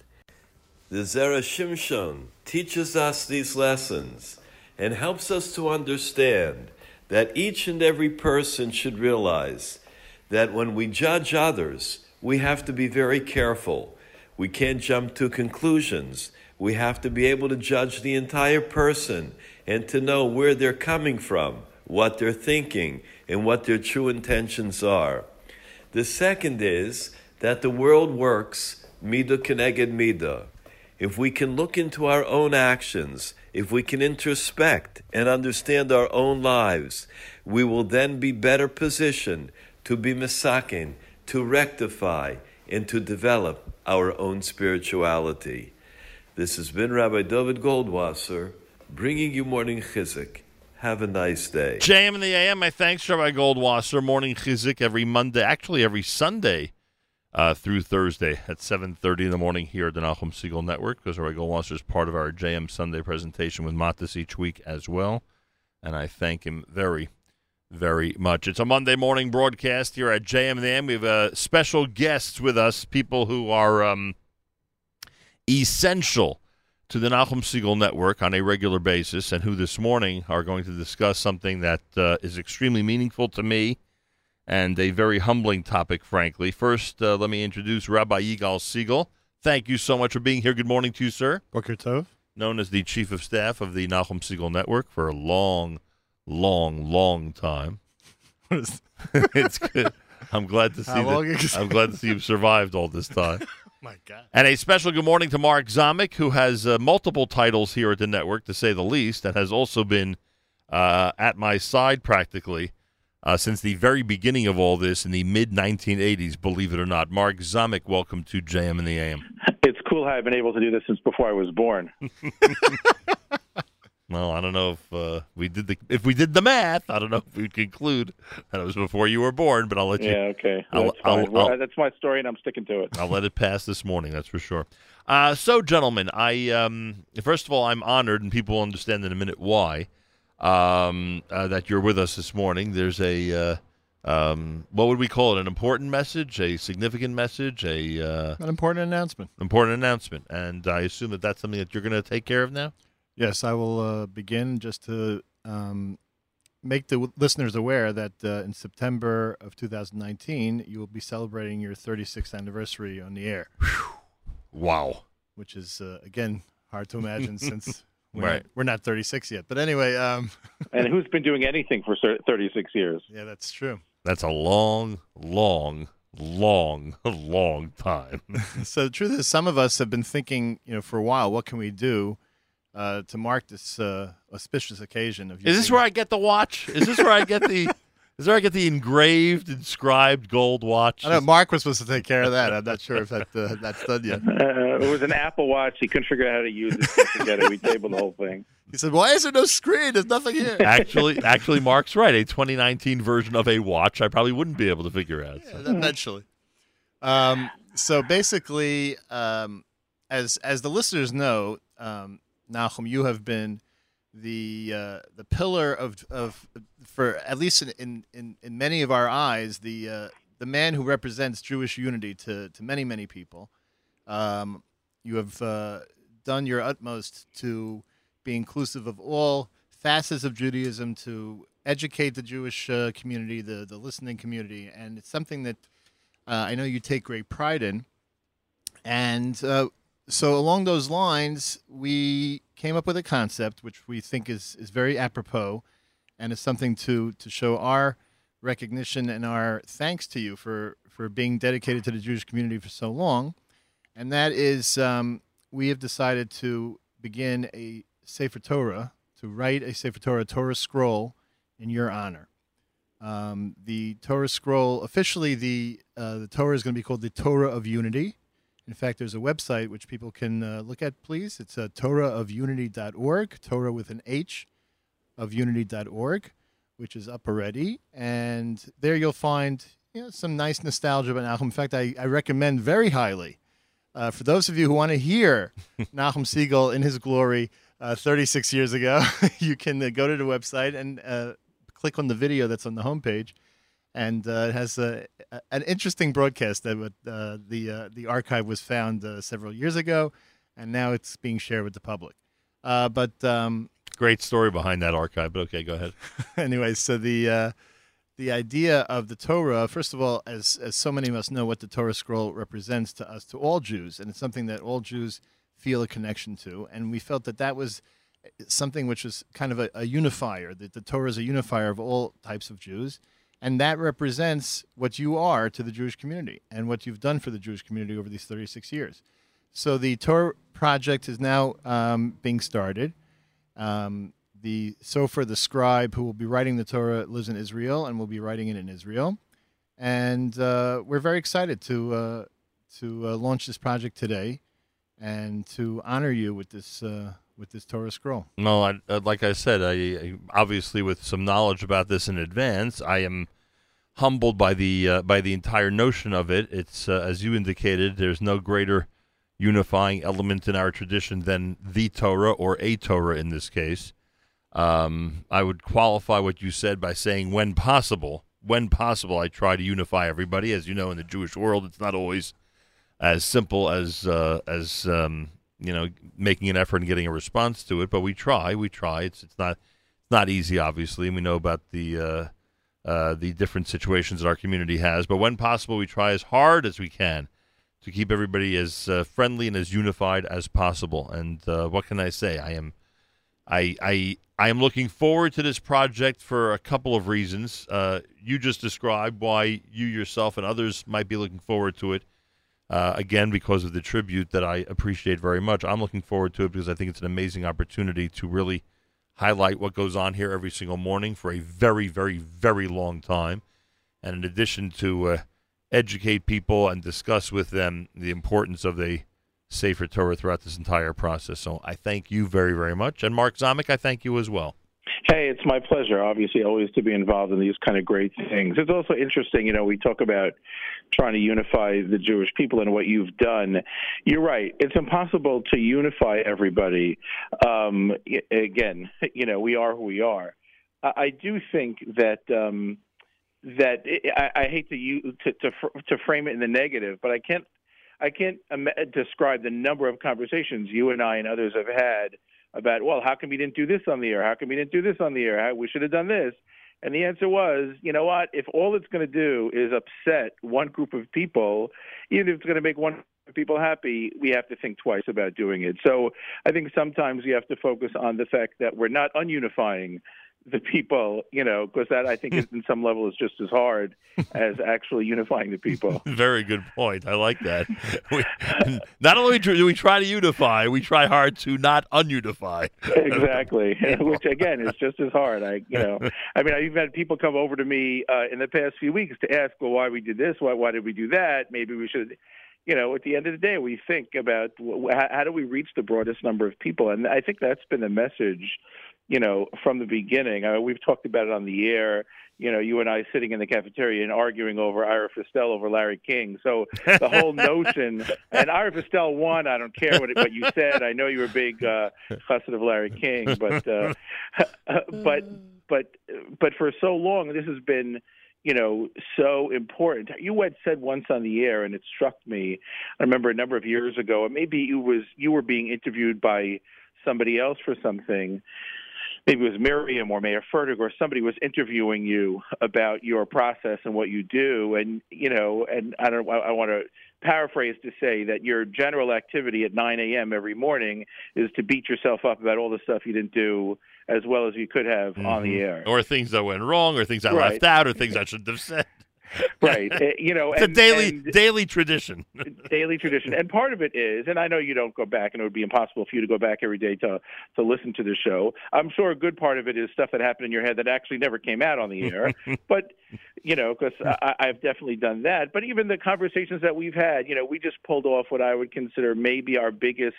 The Zera Shimshon teaches us these lessons and helps us to understand that each and every person should realize that when we judge others, we have to be very careful. We can't jump to conclusions. We have to be able to judge the entire person and to know where they're coming from, what they're thinking, and what their true intentions are. The second is that the world works midah keneged midah. If we can look into our own actions, if we can introspect and understand our own lives, we will then be better positioned to be misakin, to rectify, and to develop our own spirituality. This has been Rabbi David Goldwasser bringing you morning chizik. Have a nice day. JM in the AM, my thanks, Rabbi Goldwasser. Morning chizik every Monday, actually every Sunday uh, through Thursday at 7.30 in the morning here at the Nachum Segal Network because Rabbi Goldwasser is part of our JM Sunday presentation with Matis each week as well. And I thank him very, very much. It's a Monday morning broadcast here at JM AM. We have uh, special guests with us, people who are um, essential to the Nachum Segal Network on a regular basis, and who this morning are going to discuss something that uh, is extremely meaningful to me and a very humbling topic, frankly. First, uh, let me introduce Rabbi Yigal Segal. Thank you so much for being here. Good morning to you, sir. Boker Tov. Known as the Chief of Staff of the Nachum Segal Network for a long, long, long time. <laughs> <laughs> it's good. I'm glad to see How long that. I'm glad to see you've survived all this time. <laughs> My God. And a special good morning to Mark Zomick, who has uh, multiple titles here at the network, to say the least, and has also been uh, at my side practically uh, since the very beginning of all this in the mid 1980s, believe it or not. Mark Zomick, welcome to JM in the AM. It's cool how I've been able to do this since before I was born. <laughs> Well, I don't know if uh, we did the if we did the math. I don't know if we'd conclude that it was before you were born, but I'll let you. Yeah, okay. I'll, That's I'll- Well, that's my story, and I'm sticking to it. I'll let it pass this morning. That's for sure. Uh, so, gentlemen, I um, first of all, I'm honored, and people will understand in a minute why um, uh, that you're with us this morning. There's a uh, um, what would we call it? An important message, a significant message, a uh, An important announcement. important announcement, and I assume that that's something that you're going to take care of now. Yes, I will uh, begin just to um, make the w- listeners aware that uh, in September of 2019, you will be celebrating your 36th anniversary on the air. Wow. Which is, uh, again, hard to imagine <laughs> since we're, Right. not, we're not 36 yet. But anyway. Um, <laughs> And who's been doing anything for 36 years? Yeah, that's true. That's a long, long, long, <laughs> long time. <laughs> so the truth is, some of us have been thinking, you know, for a while, what can we do uh, to mark this uh, auspicious occasion of? Is this where I get the watch? Is this where I get the? Is there I get the engraved, inscribed gold watch? I know Mark was supposed to take care of that. I'm not sure if that uh, that's done yet. <laughs> Uh, it was an Apple Watch. He couldn't figure out how to use it. Couldn't Forget it. We tabled the whole thing. He said, "Why is there no screen? There's nothing here." actually, <laughs> actually, Mark's right. A 2019 version of a watch, I probably wouldn't be able to figure out. so. eventually. Um, so basically, um, as as the listeners know, um, Nachum, you have been the uh, the pillar of of for at least in in, in, many of our eyes the uh, the man who represents Jewish unity to to many many people. Um, you have uh, done your utmost to be inclusive of all facets of Judaism, to educate the Jewish uh, community, the the listening community, and it's something that uh, I know you take great pride in. And uh, so, along those lines, we came up with a concept which we think is is very apropos, and is something to to show our recognition and our thanks to you for for being dedicated to the Jewish community for so long. And that is, um, we have decided to begin a Sefer Torah to write a Sefer Torah Torah scroll in your honor. Um, the Torah scroll officially the uh, the Torah is going to be called the Torah of Unity. In fact, there's a website which people can uh, look at. Please, it's uh, TorahofUnity.org. Torah with an H of Unity.org, which is up already, and there you'll find you know some nice nostalgia about Nachum. In fact, I, I recommend very highly uh, for those of you who want to hear <laughs> Nachum Segal in his glory uh, 36 years ago, <laughs> you can uh, go to the website and uh, click on the video that's on the homepage. And uh, it has a- an interesting broadcast that uh, the uh, the archive was found uh, several years ago, and now it's being shared with the public. Uh, but um, Great story behind that archive, but okay, go ahead. <laughs> anyway, so the uh, the idea of the Torah, first of all, as as so many of us know, what the Torah scroll represents to us, to all Jews, and it's something that all Jews feel a connection to, and we felt that that was something which was kind of a, a unifier. That the Torah is a unifier of all types of Jews, and that represents what you are to the Jewish community and what you've done for the Jewish community over these 36 years. So the Torah project is now um, being started. Um, the Sofer, the scribe who will be writing the Torah, lives in Israel and will be writing it in Israel. And uh, we're very excited to uh, to uh, launch this project today and to honor you with this uh, with this Torah scroll. Well, I, uh, like I said, I, I obviously with some knowledge about this in advance, I am humbled by the uh, by the entire notion of it. It's uh, as you indicated, there's no greater unifying element in our tradition than the Torah or a Torah in this case. Um, I would qualify what you said by saying, when possible, when possible, I try to unify everybody. As you know, in the Jewish world, it's not always as simple as uh, as um, you know making an effort and getting a response to it. But we try. We try. It's it's not it's not easy, obviously. and We know about the uh, uh, the different situations that our community has. But when possible, we try as hard as we can to keep everybody as uh, friendly and as unified as possible. And uh, what can I say? I am I I I am looking forward to this project for a couple of reasons. Uh, you just described why you yourself and others might be looking forward to it. Uh, again, because of the tribute that I appreciate very much. I'm looking forward to it because I think it's an amazing opportunity to really highlight what goes on here every single morning for a very, very, very long time. And in addition to uh, educate people and discuss with them the importance of the Sefer Torah throughout this entire process. So I thank you very, very much. And Mark Zomick, I thank you as well. Hey, it's my pleasure, obviously, always to be involved in these kind of great things. It's also interesting, you know, we talk about trying to unify the Jewish people and what you've done. You're right. It's impossible to unify everybody. Um, again, <laughs> you know, we are who we are. I, do think that. Um, that I, I hate to, use, to to to frame it in the negative, but I can't I can't describe the number of conversations you and I and others have had about, well, how come we didn't do this on the air? How come we didn't do this on the air? How, we should have done this. And the answer was, you know what? If all it's going to do is upset one group of people, even if it's going to make one people happy, we have to think twice about doing it. So I think sometimes we have to focus on the fact that we're not ununifying the people, you know, because that I think <laughs> is, in some level is just as hard as actually unifying the people. <laughs> Very good point. I like that. <laughs> We, not only do we try to unify, we try hard to not ununify. exactly which again is just as hard i you know i mean i've had people come over to me uh, in the past few weeks to ask well why we did this why why did we do that maybe we should you know at the end of the day we think about how do we reach the broadest number of people and i think that's been the message you know from the beginning I mean, we've talked about it on the air you know, you and I sitting in the cafeteria and arguing over Ira Fistel over Larry King. So the whole <laughs> notion, and Ira Fistel won. I don't care what, it, what you said. I know you were a big uh, chassid of Larry King, but uh, <laughs> but but but for so long, this has been you know, so important. You had said once on the air, and it struck me. I remember a number of years ago, and maybe it was you were being interviewed by somebody else for something. Maybe it was Miriam or Meir Fertig or somebody was interviewing you about your process and what you do, and you know, and I don't. I, I want to paraphrase to say that your general activity at 9 a.m. every morning is to beat yourself up about all the stuff you didn't do as well as you could have on the mm-hmm. air. Or things that went wrong, or things I Right. left out, or things I shouldn't have said. <laughs> right. Uh, <laughs> you know, It's a daily and- daily tradition. <laughs> daily tradition. And part of it is, and I know you don't go back, and it would be impossible for you to go back every day to to listen to the show. I'm sure a good part of it is stuff that happened in your head that actually never came out on the air. but you know, because I've definitely done that. But even the conversations that we've had, you know, we just pulled off what I would consider maybe our biggest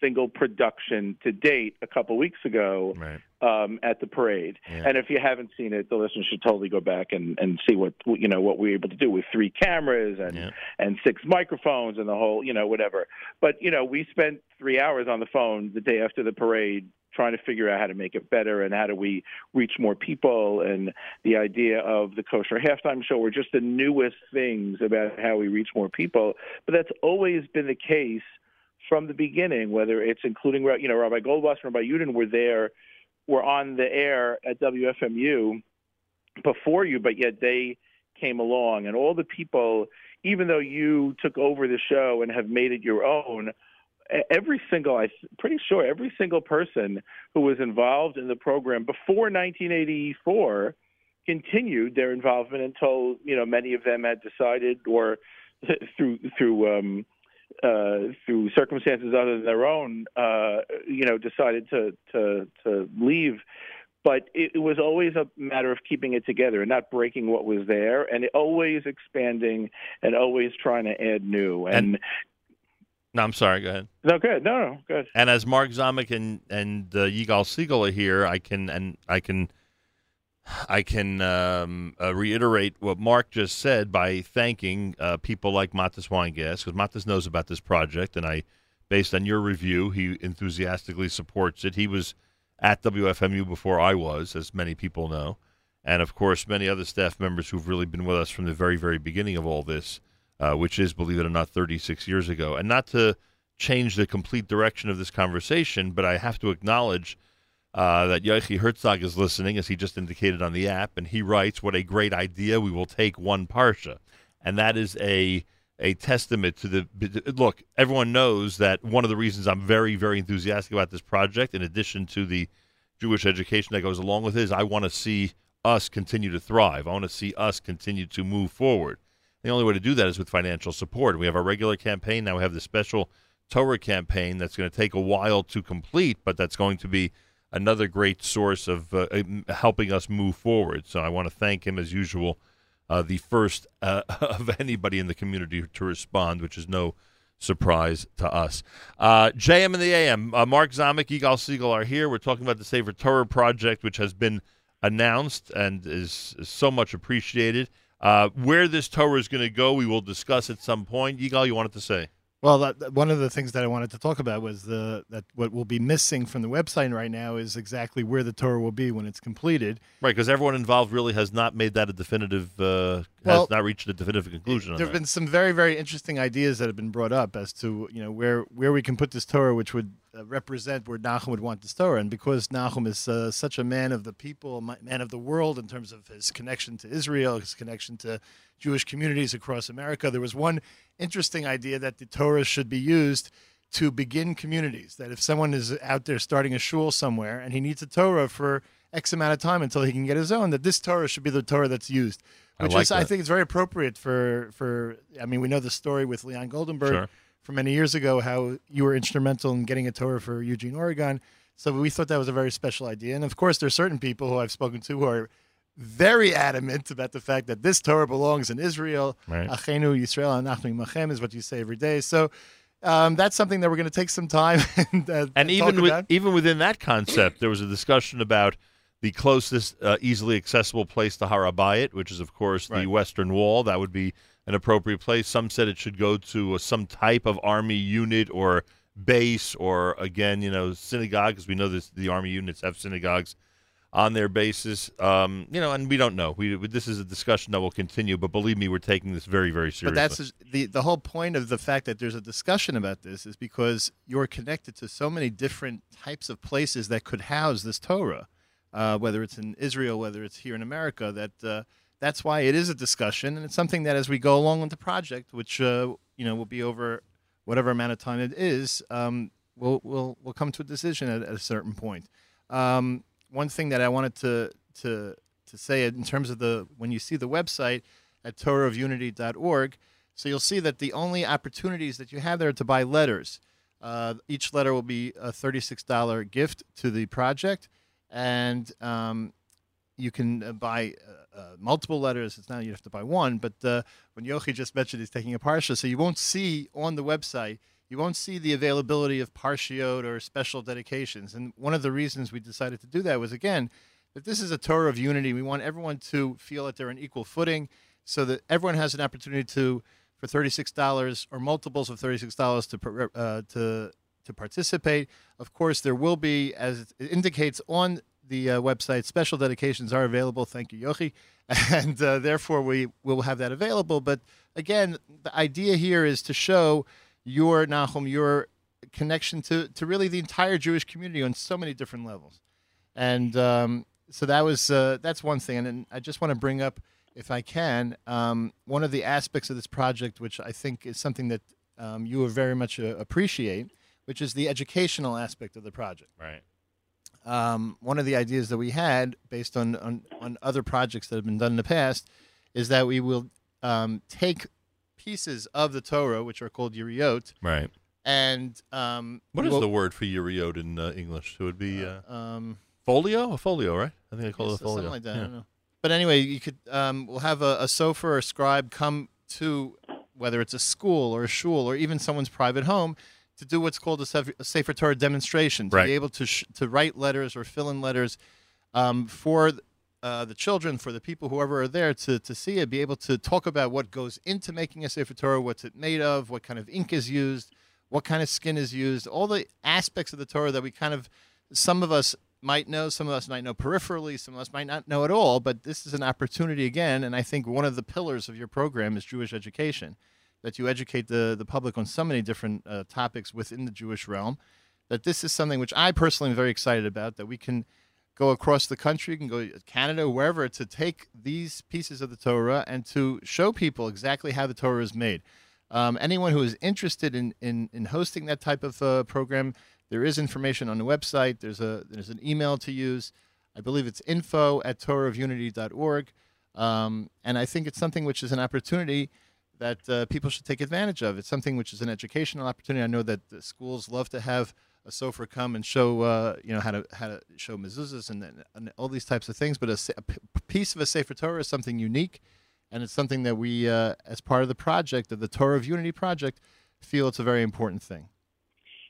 single production to date a couple weeks ago um, at the parade. And if you haven't seen it, the listeners should totally go back and, and see what you know what we were able to do with three cameras and and six microphones and the whole you know whatever. But you know we spent three hours on the phone the day after the parade trying to figure out how to make it better and how do we reach more people. And the idea of the kosher halftime show were just the newest things about how we reach more people. But that's always been the case from the beginning whether it's including you know rabbi goldwasser and rabbi Yudin were there were on the air at wfmu before you but yet they came along. And all the people even though you took over the show and have made it your own every single i'm pretty sure every single person who was involved in the program before 1984 continued their involvement until you know many of them had decided or <laughs> through through um uh through circumstances other than their own uh you know decided to to to leave but it, it was always a matter of keeping it together and not breaking what was there and always expanding and always trying to add new and, No, I'm sorry. Go ahead. no good no no good And as Mark Zomick and and uh, Yigal Segal are here, I can and I can I can um, uh, reiterate what Mark just said by thanking uh, people like Matis Weingas because Matis knows about this project, and I, based on your review, he enthusiastically supports it. He was at WFMU before I was, as many people know, and of course many other staff members who've really been with us from the very very beginning of all this, uh, which is believe it or not 36 years ago, and not to change the complete direction of this conversation, but I have to acknowledge uh, that Yochi Herzog is listening, as he just indicated on the app, and he writes, "What a great idea! We will take one parsha," and that is a a testament to the look. Everyone knows that one of the reasons I'm very very enthusiastic about this project, in addition to the Jewish education that goes along with it, is I want to see us continue to thrive. I want to see us continue to move forward. The only way to do that is with financial support. We have our regular campaign now. We have the special Torah campaign that's going to take a while to complete, but that's going to be another great source of uh, um, helping us move forward. So I want to thank him as usual, uh, the first uh, <laughs> of anybody in the community to respond, which is no surprise to us. Uh, JM and the AM, uh, Mark Zomick, Yigal Segal are here. We're talking about the Sefer Torah project, which has been announced and is, is so much appreciated. Uh, where this Torah is going to go, we will discuss at some point. Yigal, you wanted to say? Well, that, one of the things that I wanted to talk about was the that what will be missing from the website right now is exactly where the Torah will be when it's completed. Right, because everyone involved really has not made that a definitive, uh, Well, has not reached a definitive conclusion There have been some very, very interesting ideas that have been brought up as to you know where where we can put this Torah, which would uh, represent where Nachum would want this Torah, and because Nachum is uh, such a man of the people, man of the world in terms of his connection to Israel, his connection to Jewish communities across America, there was one interesting idea that the Torah should be used to begin communities. That if someone is out there starting a shul somewhere and he needs a Torah for X amount of time until he can get his own, that this Torah should be the Torah that's used. I Which like is, I think, it's very appropriate for for. I mean, we know the story with Leon Goldenberg Sure. from many years ago, how you were instrumental in getting a Torah for Eugene, Oregon. So we thought that was a very special idea. And of course, there's certain people who I've spoken to who are very adamant about the fact that this Torah belongs in Israel. Right. Achenu Yisrael Anachnu Imachem is what you say every day. So um, that's something that we're going to take some time <laughs> and, uh, and even with, even within that concept, there was a discussion about the closest uh, easily accessible place to Harabayit, which is of course the Western Wall. That would be an appropriate place. Some said it should go to uh, some type of army unit or base, or again, you know, synagogue, because we know this, the army units have synagogues on their basis. Um, you know, and we don't know. We this is a discussion that will continue, but believe me, we're taking this very, very seriously. But that's the the whole point of the fact that there's a discussion about this is because you're connected to so many different types of places that could house this Torah, uh, whether it's in Israel, whether it's here in America. That uh, that's why it is a discussion, and it's something that as we go along with the project, which uh, you know will be over whatever amount of time it is, um, we'll we'll we'll come to a decision at, at a certain point. Um, one thing that I wanted to to to say in terms of the when you see the website, at torahofunity.org. So you'll see that the only opportunities that you have there are to buy letters. Uh, each letter will be a $36 gift to the project, and um, you can uh, buy uh, uh, multiple letters. It's not you have to buy one, but uh, when Yochi just mentioned he's taking a parsha, so you won't see on the website, you won't see the availability of parshiot or special dedications. And one of the reasons we decided to do that was again that this is a Torah of unity. We want everyone to feel that they're on equal footing, so that everyone has an opportunity to, for thirty-six dollars or multiples of thirty-six dollars to uh, to to participate. Of course, there will be, as it indicates on the uh, website, special dedications are available. Thank you, Yochi, <laughs> and uh, therefore we will have that available. But again, the idea here is to show your Nachum, your connection to to really the entire Jewish community on so many different levels, and um, so that was uh, that's one thing. And then I just want to bring up, if I can, um, one of the aspects of this project, which I think is something that um, you will very much uh, appreciate, which is the educational aspect of the project. Right. Um, one of the ideas that we had, based on, on on other projects that have been done in the past, is that we will um, take pieces of the Torah, which are called Yeriot, Right. and um, What is will- the word for Uriot in uh, English? It would be uh, um, folio? A folio, right? I think they call it a folio. Something like that. I don't know. But anyway, you could um, we'll have a, a sofer or a scribe come to whether it's a school or a shul or even someone's private home to do what's called a, Sefer, a Sefer Torah demonstration to Right. be able to sh- to write letters or fill in letters um, for uh, the children, for the people, whoever are there to, to see it, be able to talk about what goes into making a Sefer Torah, what's it made of, what kind of ink is used, what kind of skin is used, all the aspects of the Torah that we kind of, some of us might know, some of us might know peripherally, some of us might not know at all, but this is an opportunity again, and I think one of the pillars of your program is Jewish education, that you educate the, the public on so many different uh, topics within the Jewish realm, that this is something which I personally am very excited about, that we can go across the country, you can go to Canada, wherever, to take these pieces of the Torah and to show people exactly how the Torah is made. Um, anyone who is interested in, in, in hosting that type of uh, program, there is information on the website. There's a there's an email to use. I believe it's info at torahofunity.org. Um, and I think it's something which is an opportunity that uh, people should take advantage of. It's something which is an educational opportunity. I know that the schools love to have a sofer come and show, uh, you know, how to how to show mezuzahs and, and, all these types of things. But a, a piece of a Sefer Torah is something unique, and it's something that we, uh, as part of the project of the Torah of Unity project, feel it's a very important thing.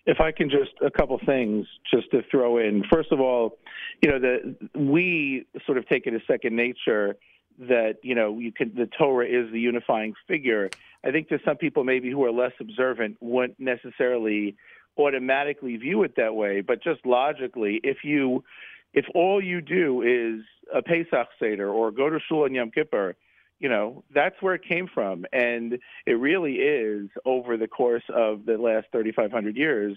if I can just a couple things just to throw in. First of all, you know, the we sort of take it as second nature that you know you can the Torah is the unifying figure. I think to some people maybe who are less observant wouldn't necessarily automatically view it that way, but just logically, if you if all you do is a Pesach Seder or go to Shul on Yom Kippur, you know that's where it came from. And it really is over the course of the last 3500 years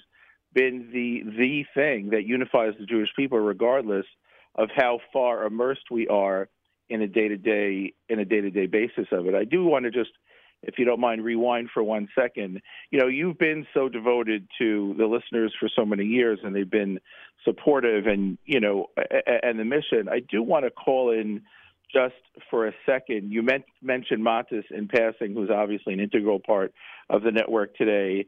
been the the thing that unifies the Jewish people regardless of how far immersed we are in a day-to-day in a day-to-day basis of it. I do want to just if you don't mind rewind for one second. You know you've been so devoted to the listeners for so many years and they've been supportive and you know and the mission. I do want to call in just for a second, you men- mentioned Matis in passing, who's obviously an integral part of the network today.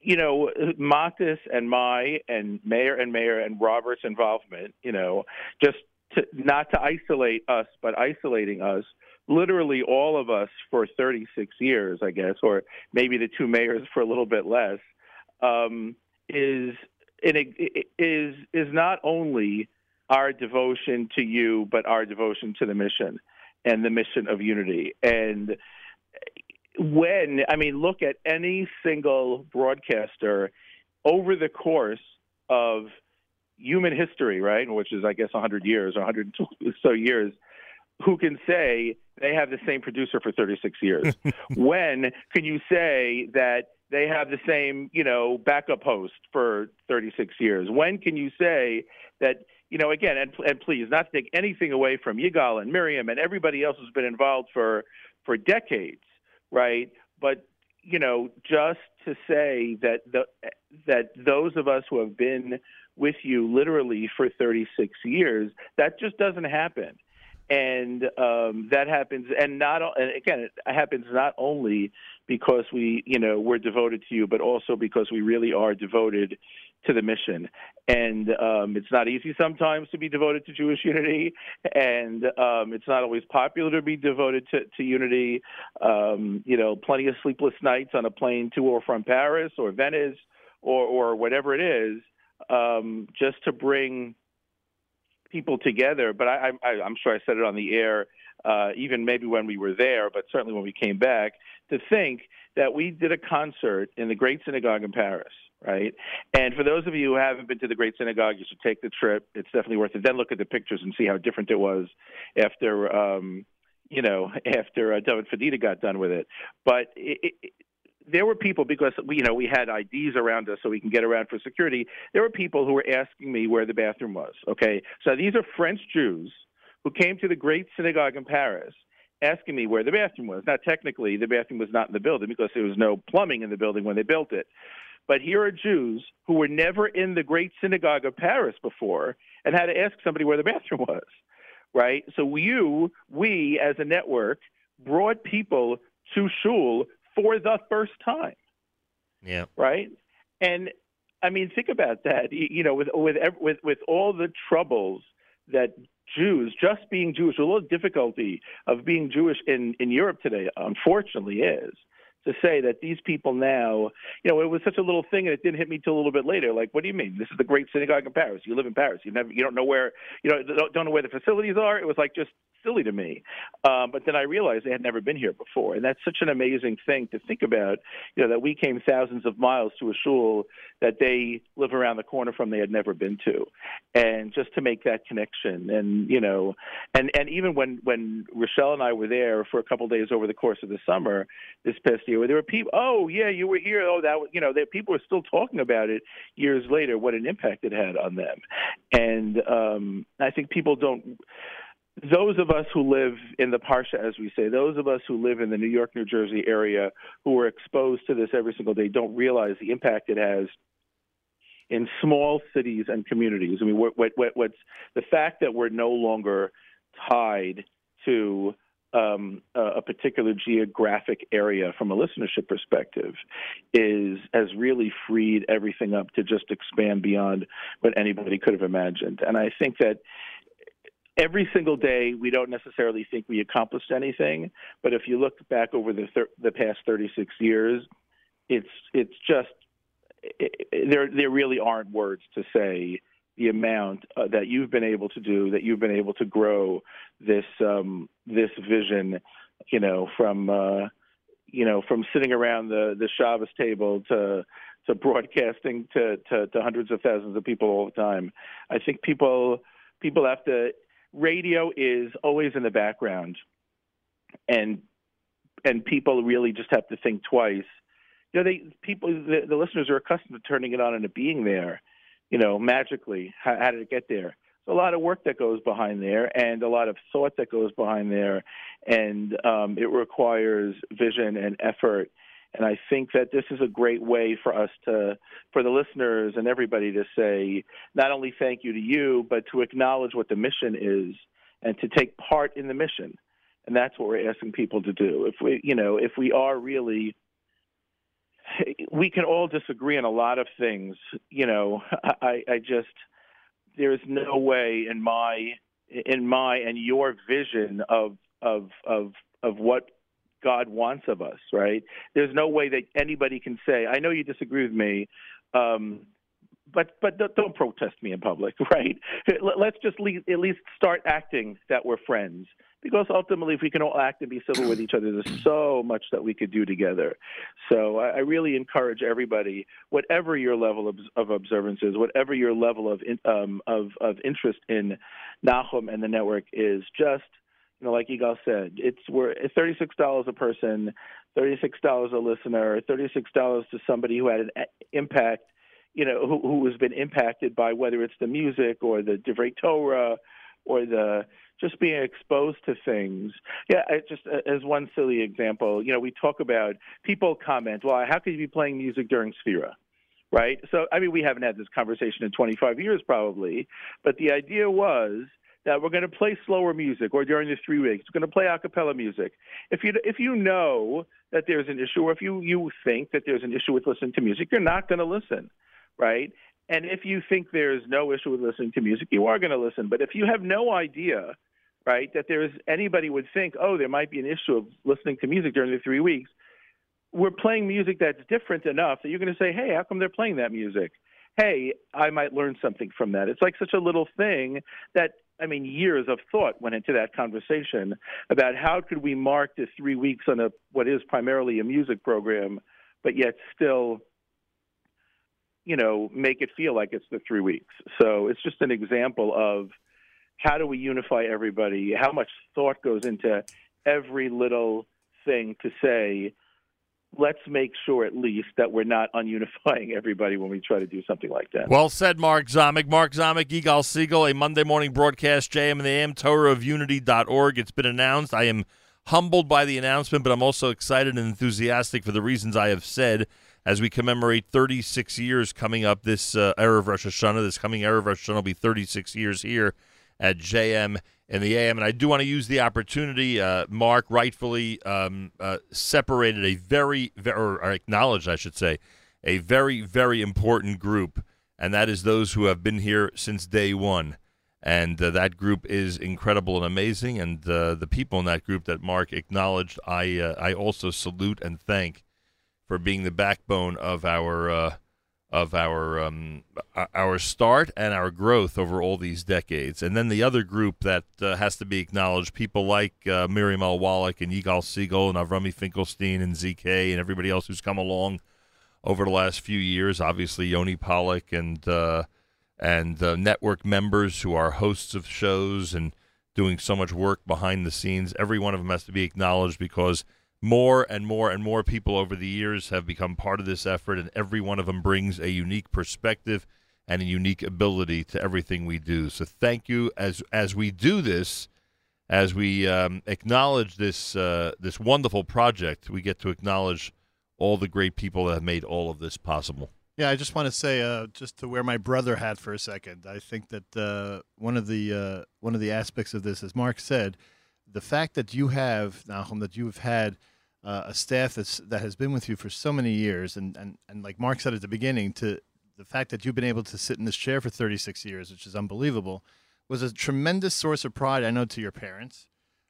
You know, Matis and my and Meir and Meir and Robert's involvement, you know, just to, not to isolate us, but isolating us, literally all of us for 36 years, I guess, or maybe the two Meirs for a little bit less, um, is is is not only our devotion to you, but our devotion to the mission and the mission of unity. And when, I mean, look at any single broadcaster over the course of human history, right, which is, I guess, 100 years or 100 so years, who can say they have the same producer for 36 years? <laughs> when can you say that they have the same, you know, backup host for 36 years? When can you say that, you know, again, and, and please, not take anything away from Yigal and Miriam and everybody else who's been involved for for decades, right? But you know, just to say that the that those of us who have been with you literally for 36 years, that just doesn't happen. And um, that happens. And not and again, it happens not only because we, you know, we're devoted to you, but also because we really are devoted to the mission. And um, it's not easy sometimes to be devoted to Jewish unity, and um, it's not always popular to be devoted to, to unity. Um, you know, plenty of sleepless nights on a plane to or from Paris or Venice or or whatever it is, um, just to bring people together. But I, I, I'm sure I said it on the air, uh, even maybe when we were there, but certainly when we came back, to think that we did a concert in the Great Synagogue in Paris. Right, and for those of you who haven't been to the Great Synagogue, you should take the trip. It's definitely worth it. Then look at the pictures and see how different it was after, um, you know, <laughs> after uh, David Fadita got done with it. But it, it, there were people because we, you know, we had IDs around us so we can get around for security. There were people who were asking me where the bathroom was. Okay, so these are French Jews who came to the Great Synagogue in Paris asking me where the bathroom was. Now, technically, the bathroom was not in the building because there was no plumbing in the building when they built it. But here are Jews who were never in the Great Synagogue of Paris before and had to ask somebody where the <laughs> bathroom was, right? So you, we as a network, brought people to shul for the first time, Yeah. right? And I mean, think about that. You know, with with with with all the troubles that Jews, just being Jewish, a little difficulty of being Jewish in in Europe today, unfortunately, is to say that these people now, you know, it was such a little thing and it didn't hit me till a little bit later. Like, what do you mean? This is the great synagogue in Paris. You live in Paris. You never, you don't know where, you know, don't know where the facilities are. It was like just silly to me. Um, but then I realized they had never been here before, and that's such an amazing thing to think about. You know, that we came thousands of miles to a shul that they live around the corner from they had never been to, and just to make that connection, and you know, and and even when when Rochelle and I were there for a couple of days over the course of the summer this past year, there were people, oh yeah, you were here, oh that, you know, there, people were still talking about it years later, what an impact it had on them, and um, I think people don't those of us who live in the Parsha, as we say, those of us who live in the New York, New Jersey area who are exposed to this every single day don't realize the impact it has in small cities and communities. I mean, what, what, what, what's the fact that we're no longer tied to um, a, a particular geographic area from a listenership perspective is has really freed everything up to just expand beyond what anybody could have imagined. And I think that every single day we don't necessarily think we accomplished anything but if you look back over the thir- the past 36 years it's it's just it, it- there there really aren't words to say the amount uh, that you've been able to do that you've been able to grow this um this vision you know from uh you know from sitting around the the Shabbos table to to broadcasting to, to to hundreds of thousands of people all the time. I think people people have to radio is always in the background and and people really just have to think twice. You know they people the, the listeners are accustomed to turning it on and it being there you know magically. How, how did it get there? There's a lot of work that goes behind there and a lot of thought that goes behind there and um, it requires vision and effort and I think that this is a great way for us to, for the listeners and everybody to say, not only thank you to you, but to acknowledge what the mission is and to take part in the mission. And that's what we're asking people to do. If we, you know, if we are really, we can all disagree on a lot of things. You know, <laughs> I, I just, there's no way in my, in my and your vision of, of, of, of what God wants of us, right? There's no way that anybody can say, "I know you disagree with me, um, but but don't- protest me in public, <laughs> right? Let- Let's just le- at least start acting that we're friends, because ultimately, if we can all act and be civil with each other, there's <clears throat> so much that we could do together. So I, I really encourage everybody, whatever your level of, of observance is, whatever your level of in, um, of of interest in Nachum and the network is, just you know, like Yigal said, it's we're it's thirty six dollars a person, thirty six dollars a listener, thirty six dollars to somebody who had an impact, you know, who, who has been impacted by whether it's the music or the Divrei Torah or the just being exposed to things. Yeah, I just as one silly example, you know, we talk about people comment, well, how could you be playing music during Sphira? Right? So, I mean, we haven't had this conversation in 25 years probably, but the idea was that we're going to play slower music or during the three weeks. We're going to play a cappella music. If you if you know that there's an issue or if you you think that there's an issue with listening to music you're not going to listen right? And if you think there's no issue with listening to music you are going to listen. But if you have no idea right that there's anybody would think oh there might be an issue of listening to music during the three weeks we're playing music that's different enough that you're going to say hey how come they're playing that music? Hey, I might learn something from that. It's like such a little thing that I mean, years of thought went into that conversation about how could we mark the three weeks on a what is primarily a music program, but yet still, you know, make it feel like it's the three weeks. So it's just an example of how do we unify everybody? How much thought goes into every little thing to say let's make sure at least that we're not ununifying <laughs> everybody when we try to do something like that. Well said, Mark Zomick. Mark Zomick, Yigal Segal, a Monday morning broadcast, JM and the AM, Torah of Unity.org. It's been announced. I am humbled by the announcement, but I'm also excited and enthusiastic for the reasons I have said as we commemorate 36 years coming up this uh, of Rosh Hashanah. This coming era of Rosh Hashanah will be 36 years here at JM in the AM. And I do want to use the opportunity. Uh, Mark rightfully um, uh, separated a very, very, or acknowledged, I should say, a very, very important group, and that is those who have been here since day one. And uh, that group is incredible and amazing. And uh, the people in that group that Mark acknowledged, I uh, I also salute and thank for being the backbone of our uh, of our um, our start and our growth over all these decades. And then the other group that uh, has to be acknowledged, people like uh, Miriam L. Wallach and Yigal Segal and Avrami Finkelstein and ZK and everybody else who's come along over the last few years. Obviously, Yoni Pollock and uh, and uh, network members who are hosts of shows and doing so much work behind the scenes. Every one of them has to be acknowledged because more and more and more people over the years have become part of this effort, and every one of them brings a unique perspective and a unique ability to everything we do. So thank you as as we do this, as we um, acknowledge this uh, this wonderful project. We get to acknowledge all the great people that have made all of this possible. Yeah, I just want to say, uh, just to wear my brother hat for a second. I think that uh, one of the uh, one of the aspects of this, as Mark said, the fact that you have Nachum, that you've had uh, a staff that's that has been with you for so many years, and, and and like Mark said at the beginning, to the fact that you've been able to sit in this chair for 36 years, which is unbelievable, was a tremendous source of pride. I know to your parents,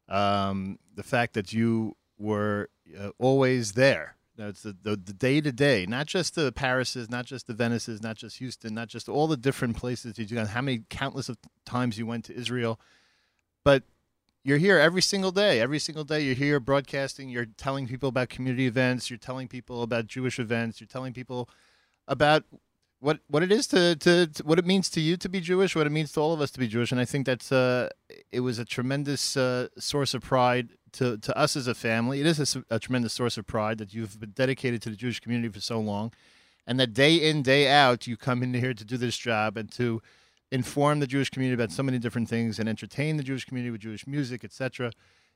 um, the fact that you were uh, always there. That's the, the the day to day, not just the Parises, not just the Venices, not just Houston, not just all the different places you've do. How many countless of times you went to Israel, but you're here every single day. Every single day, you're here broadcasting. You're telling people about community events. You're telling people about Jewish events. You're telling people about what what it is to, to, to what it means to you to be Jewish, what it means to all of us to be Jewish. And I think that's uh, it was a tremendous uh, source of pride to to us as a family. It is a tremendous source of pride that you've been dedicated to the Jewish community for so long, and that day in day out you come in here to do this job and to inform the Jewish community about so many different things and entertain the Jewish community with Jewish music, etc.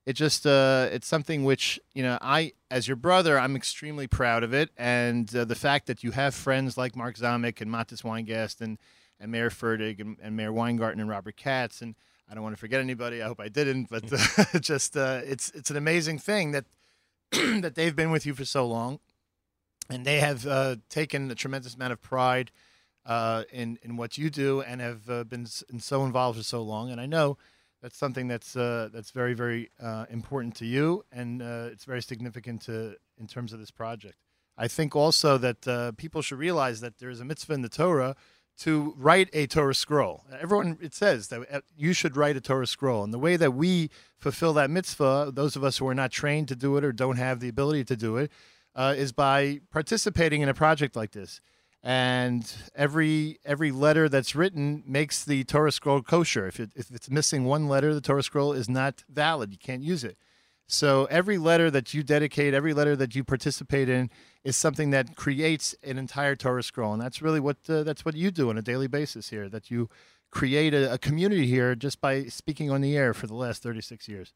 It just uh, it's something which you know I, as your brother, I'm extremely proud of it, and uh, the fact that you have friends like Mark Zomick and Matis Weingast and and Meir Fertig and, and Meir Weingarten and Robert Katz and I don't want to forget anybody. I hope I didn't, but uh, <laughs> just uh, it's it's an amazing thing that <clears throat> that they've been with you for so long, and they have uh, taken a tremendous amount of pride uh, in in what you do and have uh, been s- so involved for so long. And I know that's something that's uh, that's very very uh, important to you, and uh, it's very significant to in terms of this project. I think also that people should realize that there is a mitzvah in the Torah to write a Torah scroll. Everyone, it says that you should write a Torah scroll. And the way that we fulfill that mitzvah, those of us who are not trained to do it or don't have the ability to do it, uh, is by participating in a project like this. And every every letter that's written makes the Torah scroll kosher. If, it, if it's missing one letter, the Torah scroll is not valid. You can't use it. So every letter that you dedicate, every letter that you participate in, is something that creates an entire Torah scroll, and that's really what uh, that's what you do on a daily basis here. That you create a, a community here just by speaking on the air for the last thirty six years.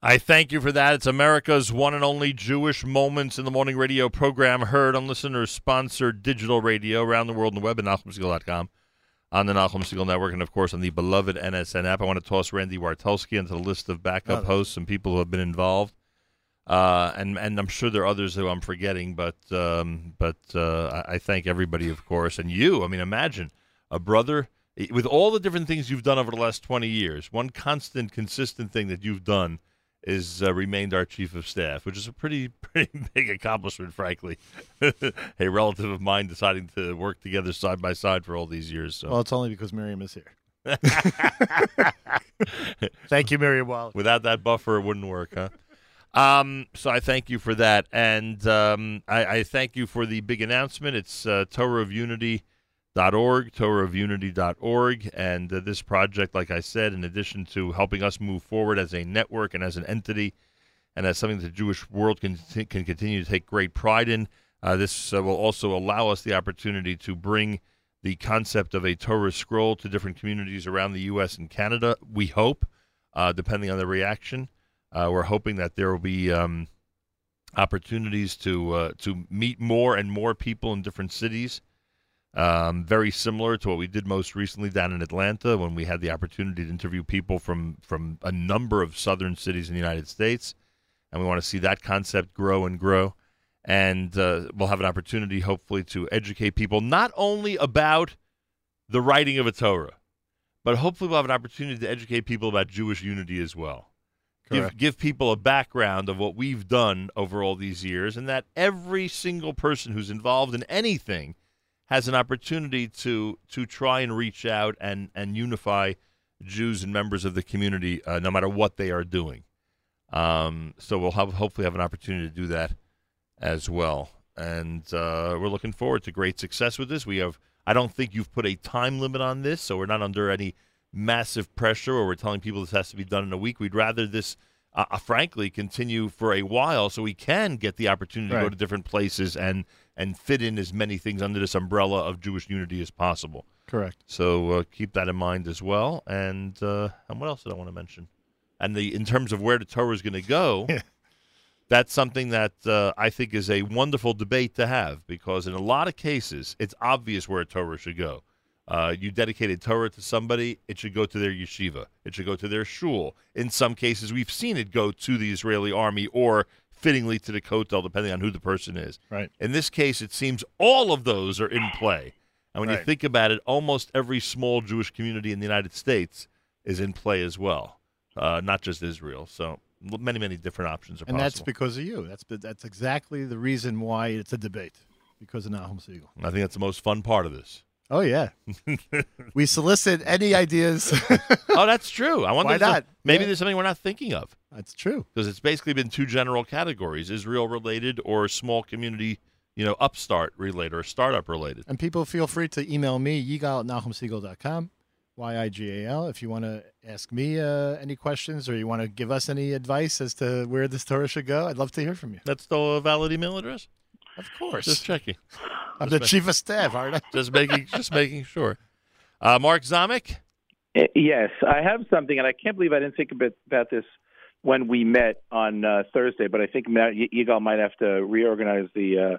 I thank you for that. It's America's one and only Jewish Moments in the Morning radio program, heard on listeners sponsored digital radio around the world on the web at NachumSegal.com. on the Nachum Segal Network and, of course, on the beloved NSN app. I want to toss Randy Wartelski into the list of backup Oh. hosts and people who have been involved. Uh, and and I'm sure there are others who I'm forgetting, but um, but uh, I, I thank everybody, of course, and you. I mean, imagine a brother with all the different things you've done over the last 20 years. One constant, consistent thing that you've done is uh, remained our chief of staff, which is a pretty <laughs> pretty big accomplishment, frankly. <laughs> a relative of mine deciding to work together side by side for all these years. So. Well, it's only because Miriam is here. <laughs> Thank you, Miriam Wallace. Without that buffer, it wouldn't work, huh? Um, so I thank you for that, and um, I, I thank you for the big announcement. It's uh, TorahofUnity.org, TorahofUnity.org, and uh, this project, like I said, in addition to helping us move forward as a network and as an entity, and as something that the Jewish world can can continue to take great pride in, uh, this uh, will also allow us the opportunity to bring the concept of a Torah scroll to different communities around the U.S. and Canada. We hope, uh, depending on the reaction. Uh, we're hoping that there will be um, opportunities to uh, to meet more and more people in different cities. Um, very similar to what we did most recently down in Atlanta when we had the opportunity to interview people from from a number of southern cities in the United States, and we want to see that concept grow and grow. And uh, we'll have an opportunity, hopefully, to educate people not only about the writing of a Torah, but hopefully we'll have an opportunity to educate people about Jewish unity as well. Give, give people a background of what we've done over all these years, and that every single person who's involved in anything has an opportunity to to try and reach out and and unify Jews and members of the community, uh, no matter what they are doing. Um, so we'll have hopefully have an opportunity to do that as well, and uh, we're looking forward to great success with this. We have. I don't think you've put a time limit on this, so we're not under any massive pressure or we're telling people this has to be done in a week. We'd rather this, uh, uh, frankly, continue for a while so we can get the opportunity to go to different places and and fit in as many things under this umbrella of Jewish unity as possible. Correct. So uh, keep that in mind as well. And uh, and what else did I want to mention? And the in terms of where the Torah is going to go, <laughs> that's something that uh, I think is a wonderful debate to have because in a lot of cases, it's obvious where a Torah should go. Uh, you dedicated Torah to somebody, it should go to their yeshiva. It should go to their shul. In some cases, we've seen it go to the Israeli army or fittingly to the kotel, depending on who the person is. Right. In this case, it seems all of those are in play. And when you think about it, almost every small Jewish community in the United States is in play as well, uh, not just Israel. So many, many different options are And possible. that's because of you. That's that's exactly the reason why it's a debate. Because of Nachum Segal. I think that's the most fun part of this. Oh yeah. <laughs> we solicit any ideas. <laughs> oh, that's true. I wonder Why not? maybe Yeah. there's something we're not thinking of. That's true. Because it's basically been two general categories: Israel related or small community, you know, upstart related or startup related. And people feel free to email me, yigal at nachumsegal.com, Y-I-G-A-L, if you want to ask me uh, any questions or you want to give us any advice as to where this Torah should go. I'd love to hear from you. That's still a valid email address. Of course. Just checking. I'm Just the ma- chief of staff, aren't I? Just making, just making sure. Uh, Mark Zomick. Yes, I have something, and I can't believe I didn't think about, about this when we met on uh, Thursday. But I think Matt Y- might have to reorganize the uh,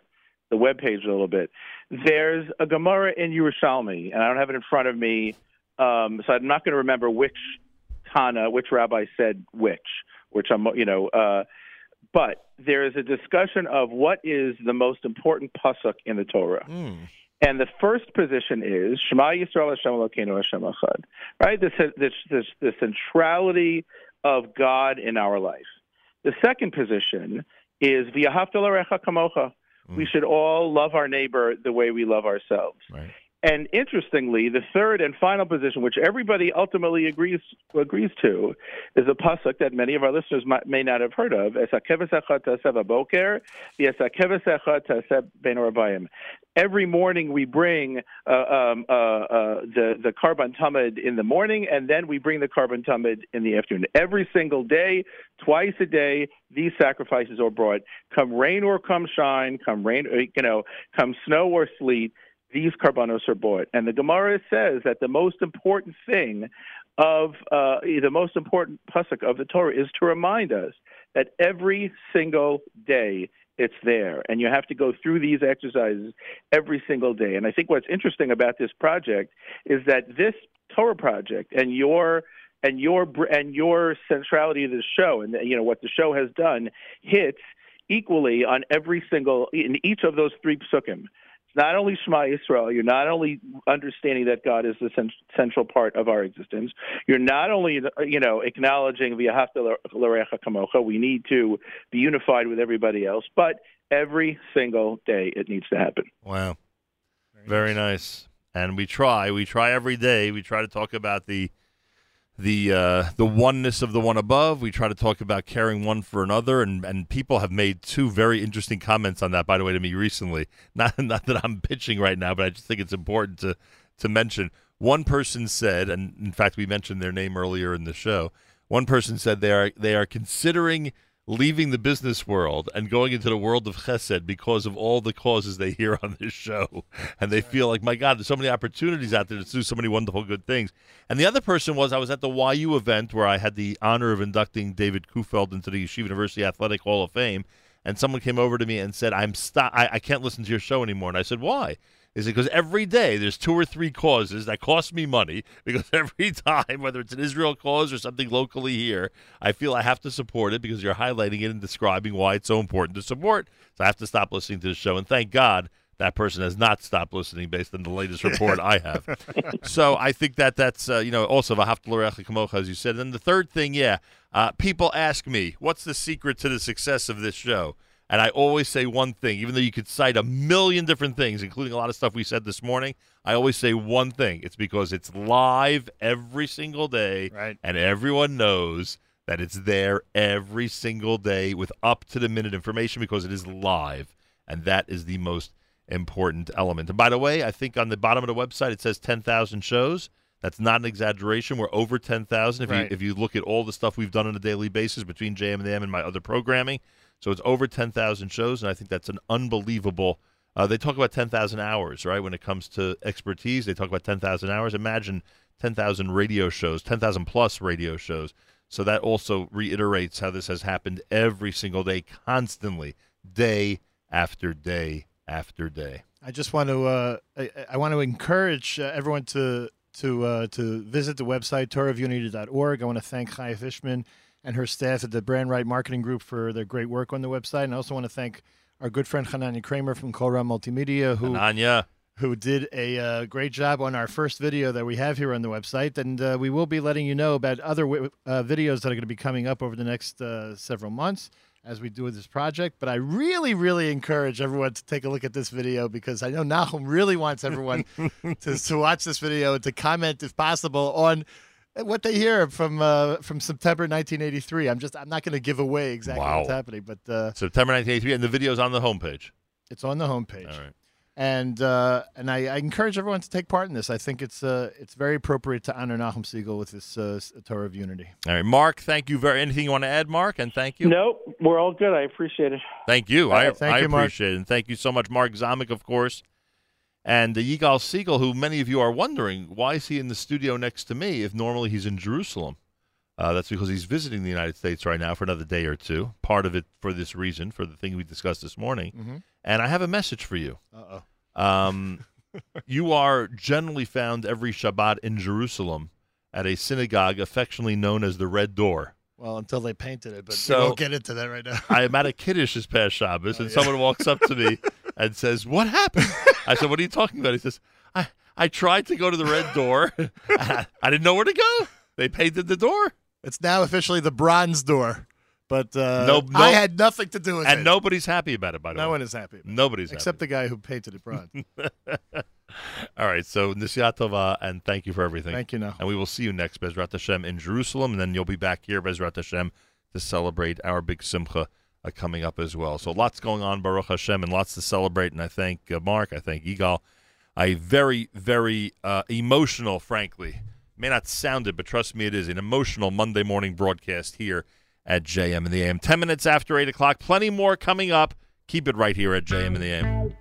the web page a little bit. There's a Gemara in Yerushalmi, and I don't have it in front of me, um, so I'm not going to remember which Tana, which rabbi said which, which I'm, you know. Uh, but there is a discussion of what is the most important pasuk in the Torah. Hmm. And the first position is Shema Yisrael Hashem Elokeinu Hashem Echad. Right, this this this the centrality of God in our life. The second position is V'yahavta l'recha kamocha. Hmm. We should all love our neighbor the way we love ourselves. Right. And interestingly, the third and final position, which everybody ultimately agrees agrees to, is a pasuk that many of our listeners might, may not have heard of. Every morning we bring uh, um, uh, uh, the the korban tamid in the morning, and then we bring the korban tamid in the afternoon. Every single day, twice a day, these sacrifices are brought. Come rain or come shine, come rain, you know, come snow or sleet these korbanos are bought. And the Gemara says that the most important thing of uh, the most important pasuk of the Torah is to remind us that every single day, it's there. And you have to go through these exercises every single day. And I think what's interesting about this project is that this Torah project and your and your and your centrality of the show and you know what the show has done hits equally on every single in each of those three psukim. It's not only Shema Yisrael. You're not only understanding that God is the cen- central part of our existence. You're not only, you know, acknowledging v'ahavta l'recha kamocha. We need to be unified with everybody else, but every single day it needs to happen. Wow. Very, nice. And we try. We try every day. We try to talk about the the uh, the oneness of the one above. We try to talk about caring one for another, and, and people have made two very interesting comments on that. By the way, to me recently. <laughs> Not not that I'm pitching right now, but I just think it's important to to mention. One person said, and in fact, we mentioned their name earlier in the show. One person said they are they are considering leaving the business world and going into the world of chesed because of all the causes they hear on this show. <laughs> And they feel like, my God, there's so many opportunities out there to do so many wonderful good things. And the other person was, I was at the YU event where I had the honor of inducting David Kufeld into the Yeshiva University Athletic Hall of Fame. And someone came over to me and said, I'm stop- I, I can't listen to your show anymore. And I said, why? Is it because every day there's two or three causes that cost me money? <laughs> Because every time, whether it's an Israel cause or something locally here, I feel I have to support it because you're highlighting it and describing why it's so important to support. So I have to stop listening to the show. And thank God that person has not stopped listening based on the latest report I have. <laughs> So I think that that's, uh, you know, also Vahaftal Kamocha, as you said. And then the third thing, yeah, uh, people ask me, what's the secret to the success of this show? And I always say one thing, even though you could cite a million different things, including a lot of stuff we said this morning. I always say one thing. It's because it's live every single day, Right. and everyone knows that it's there every single day with up to the minute information because it is live, and that is the most important element. And by the way, I think on the bottom of the website it says 10,000 shows. That's not an exaggeration. We're over 10,000 if you if you look at all the stuff we've done on a daily basis between JM and M and my other programming. So it's over 10,000 shows, and I think that's an unbelievable. Uh, they talk about 10,000 hours, right? When it comes to expertise, they talk about 10,000 hours. Imagine 10,000 radio shows, 10,000 plus radio shows. So that also reiterates how this has happened every single day, constantly, day after day after day. I just want to uh, I, I want to encourage uh, everyone to to uh, to visit the website torahofunity.org. I want to thank Chaya Fishman and her staff at the Brand Right Marketing Group for their great work on the website, and I also want to thank our good friend Hananya Kramer from Kolra Multimedia, who Hananya. who did a uh, great job on our first video that we have here on the website, and uh, we will be letting you know about other wi- uh, videos that are going to be coming up over the next uh, several months as we do with this project. But I really, really encourage everyone to take a look at this video because I know Nachum really wants everyone <laughs> to, to watch this video and to comment, if possible, on what they hear from uh, from September 1983. I'm just I'm not going to give away exactly Wow. what's happening, but uh, September 1983, and the video's on the homepage. it's on the homepage All right. and uh, and I, I encourage everyone to take part in this. I think it's uh, it's very appropriate to honor Nachum Segal with this uh, Torah of Unity. All right, Mark, thank you very. Anything you want to add, Mark? And thank you. No, we're all good. I appreciate it. Thank you. All I, thank I you, Mark. appreciate it. And thank you so much, Mark Zomick, of course. And uh, Yigal Segal, who many of you are wondering, why is he in the studio next to me if normally he's in Jerusalem? Uh, that's because he's visiting the United States right now for another day or two. Part of it for this reason, for the thing we discussed this morning. Mhm. And I have a message for you. Uh-oh. Um, <laughs> you are generally found every Shabbat in Jerusalem at a synagogue affectionately known as the Red Door. Well, until they painted it, but So- we won't get into that right now. I am at a kiddush this past Shabbos, and yeah. someone walks up to me <laughs> and says, "What happened?" I said, "What are you talking about?" He says, "I I tried to go to the red door. I, <laughs> I didn't know where to go. They painted the door, It's now officially the Bronze Door, but uh, No- no- I had nothing to do with and it. And nobody's happy about it. By the no way, No one is happy. about. Nobody's except the guy who painted it bronze. <laughs> All right, so Nisiyat Tova, and thank you for everything. Thank you, Now. And we will see you next Bezrat Hashem in Jerusalem, and then you'll be back here Bezrat Hashem to celebrate our big Simcha uh, coming up as well. So lots going on, Baruch Hashem, and lots to celebrate. And I thank uh, Mark, I thank Yigal. A very, very uh, emotional, frankly, may not sound it, but trust me, it is an emotional Monday morning broadcast here at JM in the AM. Ten minutes after eight o'clock, plenty more coming up. Keep it right here at JM in the AM.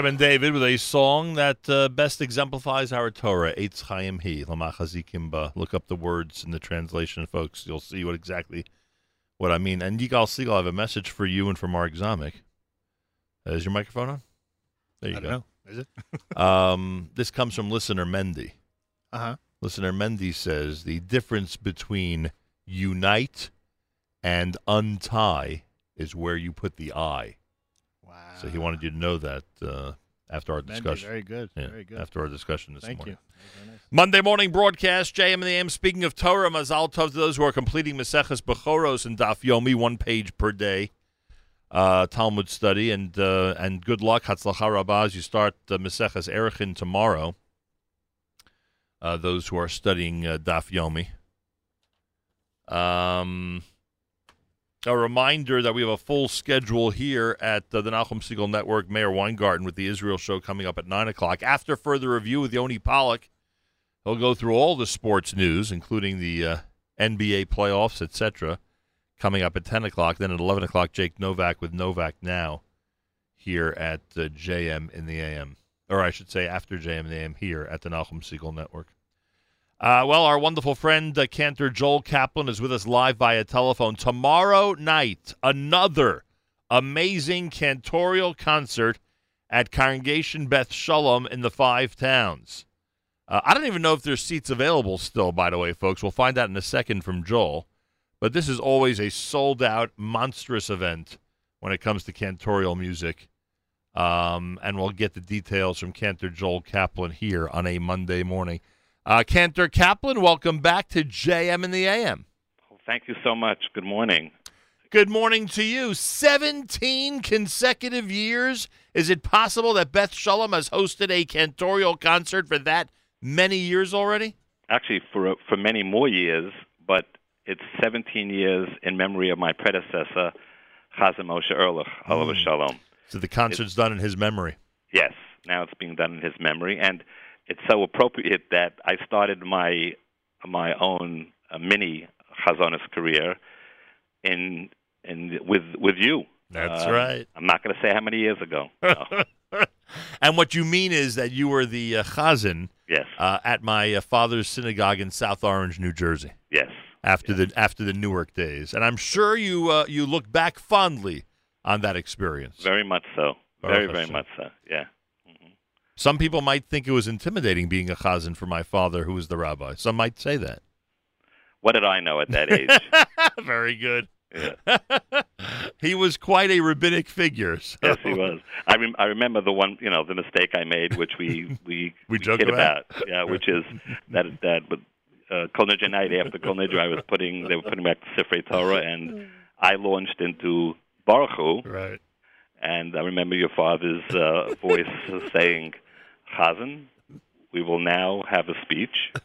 Ben David with a song that uh, best exemplifies our Torah. Eitz Chaim He Lamachazikim Ba. Look up the words in the translation, folks. You'll see what exactly what I mean. And Yigal Segal, I have a message for you and for Mark Zomick. Uh, is your microphone on? There you I go. don't know. Is it? <laughs> <laughs> um, this comes from listener Mendy. Uh-huh. Listener Mendy says the difference between unite and untie is where you put the I. So he wanted you to know that uh, after our Mendy, discussion. very good, Yeah, very good. After our discussion this Thank morning. you. Monday morning broadcast, JM and the AM. Speaking of Torah, Mazal Tov to those who are completing Maseches Bechoros and Daf Yomi, one page per day. Uh, Talmud study and uh, and good luck, Hatzlacha Rabbah, as you start uh, Maseches Erechin tomorrow. Uh, those who are studying uh, Daf Yomi. Um, a reminder that we have a full schedule here at uh, the Nachum Segal Network, Meir Weingarten, with the Israel show coming up at 9 o'clock. After further review with Yoni Pollock, he'll go through all the sports news, including the uh, NBA playoffs, etc. coming up at 10 o'clock. Then at 11 o'clock, Jake Novak with Novak Now here at uh, JM in the AM. Or I should say after JM in the AM here at the Nachum Segal Network. Uh, well, our wonderful friend uh, Cantor Joel Kaplan is with us live via telephone. Tomorrow night, another amazing cantorial concert at Congregation Beth Shalom in the Five Towns. Uh, I don't even know if there's seats available still, by the way, folks. We'll find out in a second from Joel. But this is always a sold out, monstrous event when it comes to cantorial music. Um, and we'll get the details from Cantor Joel Kaplan here on a Monday morning. Uh, Cantor Kaplan, welcome back to JM in the AM. Thank you so much. Good morning. Good morning to you. 17 consecutive years. Is it possible that Beth Shalom has hosted a cantorial concert for that many years already? Actually, for for many more years, but it's 17 years in memory of my predecessor, Chazan Moshe Ehrlich, Olav Shalom. So the concert's done in his memory. Yes, now it's being done in his memory, and it's so appropriate that I started my my own uh, mini Chazonis career in in with with you. That's Uh, right. I'm not going to say how many years ago. No. <laughs> And what you mean is that you were the uh, chazan Yes. uh, at my uh, father's synagogue in South Orange, New Jersey. Yes. After the after the Newark days, and I'm sure you uh, you look back fondly on that experience. Very much so. Baruch Very, very much so. Yeah. Some people might think it was intimidating being a chazan for my father, who was the rabbi. Some might say that. What did I know at that age? <laughs> Very good. Yeah. he was quite a rabbinic figure. so- yes, he was. I rem- I remember the one, you know, the mistake I made, which we we <laughs> We joke kid about. Yeah, which is that that but uh, Kol Nidra night after Kol Nidra, I was putting they were putting back the Sifrei Torah, and I launched into Baruch Hu. Right. And I remember your father's uh, voice saying, "Chazan, we will now have a speech." <laughs>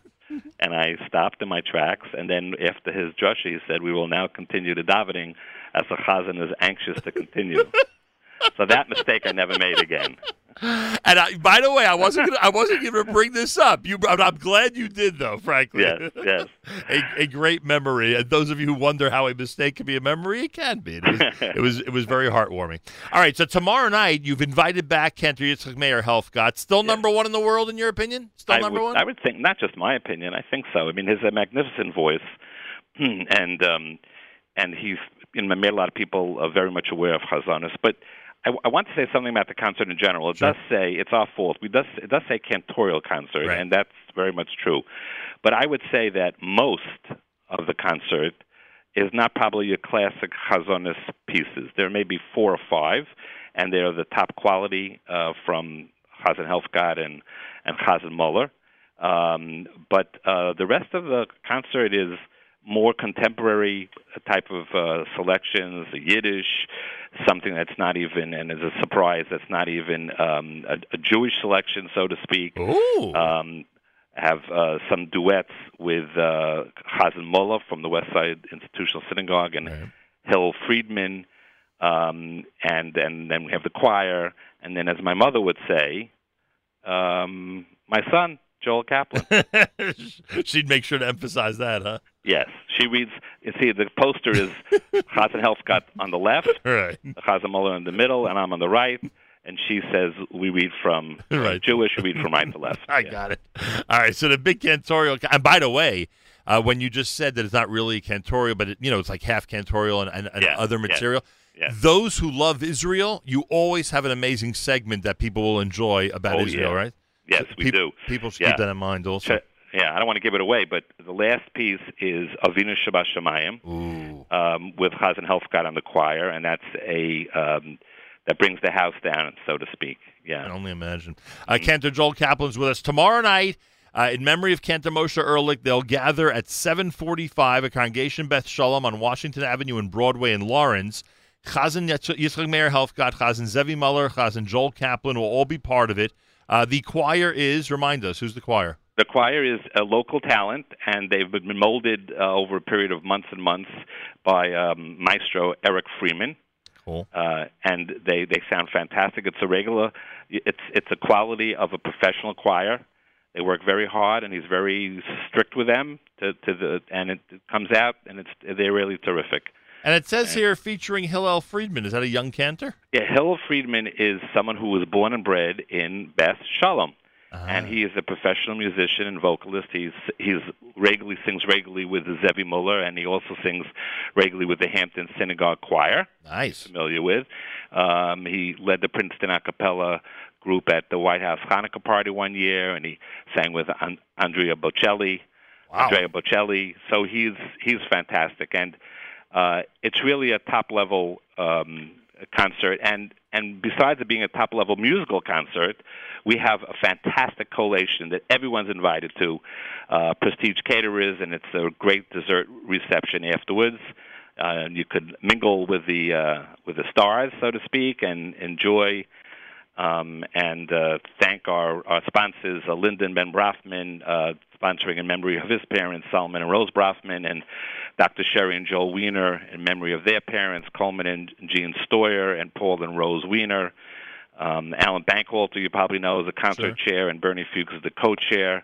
And I stopped in my tracks, and then after his drusha, he said, "We will now continue the davening, as the chazan is anxious to continue." <laughs> so that mistake I never made again. And I, by the way, I wasn't gonna, I wasn't going to bring this up. You, I'm, I'm glad you did, though. Frankly, Yes, yes. <laughs> a, a great memory. And those of you who wonder how a mistake can be a memory, it can be. It was, <laughs> it was, it was very heartwarming. All right, so tomorrow night you've invited back Cantor Yitzchak Meir Helfgott, still number one in the world in your opinion. Still I number would, one. I would think, not just my opinion. I think so. I mean, he's a magnificent voice, <clears throat> and um, and he's you know, made a lot of people uh, very much aware of Chazanis. But I, I want to say something about the concert in general. It does say it's our fault. We does it does say cantorial concert, and that's very much true. But I would say that most of the concert is not probably your classic Chazonis pieces. There may be four or five, and they're the top quality uh, from Chazan Helfgott and and Chazan Muller. Um, but uh, the rest of the concert is more contemporary type of uh, selections, Yiddish, something that's not even, and is a surprise, that's not even um, a, a Jewish selection, so to speak. Um, have uh, some duets with uh, Chazan Muller from the West Side Institutional Synagogue and Hill Friedman, um, and and then we have the choir, and then, as my mother would say, um, my son Joel Kaplan. <laughs> She'd make sure to emphasize that, huh? Yes, she reads. You see, the poster is <laughs> Chazan Helfgott on the left, <laughs> right. Chazan Muller in the middle, and I'm on the right. And she says we read from <laughs> Right. Jewish, we read from right to left. I got it. All right. So the big cantorial. And by the way, uh, when you just said that it's not really cantorial, but it, you know it's like half cantorial and, and, and Yeah, other yeah, material. yeah. Those who love Israel, you always have an amazing segment that people will enjoy about Oh, Israel, yeah. right? Yes, we peop- do. People should Yeah. keep that in mind also. Yeah, I don't want to give it away, but the last piece is Avinu Shabbat Shemayim um, with Chazan Helfgott on the choir, and that's a um, that brings the house down, so to speak. Yeah. I can only imagine. Uh, Cantor Joel Kaplan's with us tomorrow night. Uh, in memory of Cantor Moshe Ehrlich, they'll gather at 745 at Congregation Beth Shalom on Washington Avenue in Broadway in Lawrence. Chazan Yitz- Yitzchak Meir Helfgott, Chazan Zevi Muller, Chazan Joel Kaplan will all be part of it. Uh, the choir is, remind us, who's the choir? The choir is a local talent, and they've been molded uh, over a period of months and months by um, Maestro Eric Freeman. Cool. Uh, and they, they sound fantastic. It's a regular, it's it's a quality of a professional choir. They work very hard, and he's very strict with them. To, to the and it, it comes out, and it's they're really terrific. And it says here featuring Hillel Friedman. Is that a young cantor? Yeah, Hillel Friedman is someone who was born and bred in Beth Shalom. And he is a professional musician and vocalist. He's he's regularly sings regularly with the Zevi Muller, and he also sings regularly with the Hampton Synagogue Choir. Nice, familiar with. Um, he led the Princeton a cappella group at the White House Hanukkah party one year, and he sang with An- Andrea Bocelli. Wow. Andrea Bocelli. So he's he's fantastic, and uh, it's really a top level um, concert. And and besides it being a top level musical concert, we have a fantastic collation that everyone's invited to. Uh, prestige caterers, and it's a great dessert reception afterwards. Uh, you could mingle with the uh, with the stars, so to speak, and enjoy um, and uh, thank our, our sponsors, uh, Lyndon Ben Brafman, uh, sponsoring in memory of his parents, Solomon and Rose Brafman, and Dr. Sherry and Joel Wiener in memory of their parents, Coleman and Jean Stoyer, and Paul and Rose Wiener. Um, Alan Bankwalter, you probably know, is the concert chair, and Bernie Fuchs is the co-chair.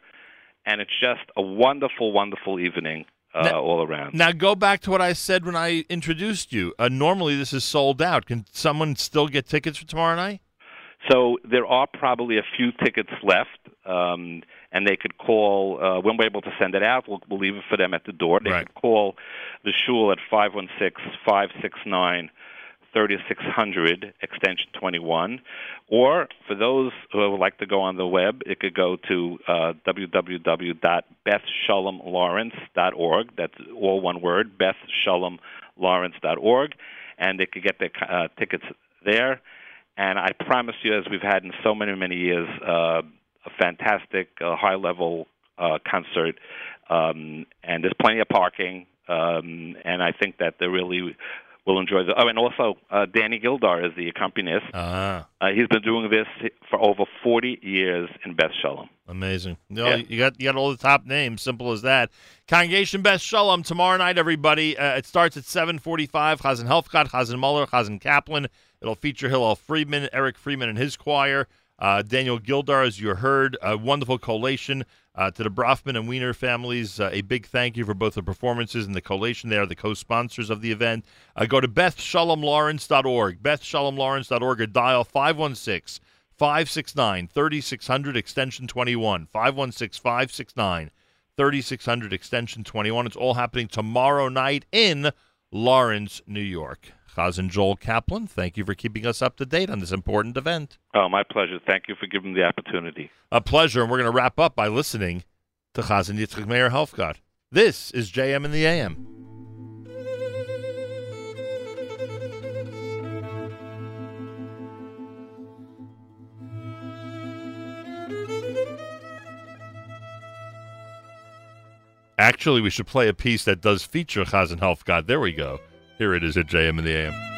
And it's just a wonderful, wonderful evening uh, all around. Now go back to what I said when I introduced you. Uh, normally this is sold out. Can someone still get tickets for tomorrow night? So there are probably a few tickets left, um, and they could call uh, when we're able to send it out. We'll, we'll leave it for them at the door. They could call the shul at five one six five six nine. 3600 extension 21 or for those who would like to go on the web it could go to uh, www.bethshalomlawrence.org that's all one word bethshalomlawrence.org and they could get their uh, tickets there and I promise you, as we've had in so many, many years, uh, a fantastic, uh, high level uh, concert. Um, and there's plenty of parking. Um, and I think that they're really will enjoy the. Oh, and also, uh, Danny Gildar is the accompanist. Ah, Uh, he's been doing this for over 40 years in Beth Shalom. amazing. No, Yeah. You got you got all the top names. Simple as that. Congregation Beth Shalom tomorrow night, everybody. Uh, it starts at 7:45. Chazan Helfgott, Chazan Muller, Chazan Kaplan. It'll feature Hillel Friedman, Eric Freeman, and his choir. Uh, Daniel Gildar, as you heard, a wonderful collation uh, to the Brafman and Wiener families. Uh, a big thank you for both the performances and the collation. They are the co-sponsors of the event. Uh, go to BethShalomLawrence.org, BethShalomLawrence.org, or dial 516 569 3600 extension 21. 516 569 3600 extension 21. It's all happening tomorrow night in Lawrence, New York. Chazan Joel Kaplan, thank you for keeping us up to date on this important event. Oh, my pleasure. Thank you for giving me the opportunity. A pleasure, and we're going to wrap up by listening to Chazan Yitzchak Meir Helfgott. This is JM in the AM. Actually, we should play a piece that does feature Chazan Helfgott. There we go. Here it is at JM in the AM.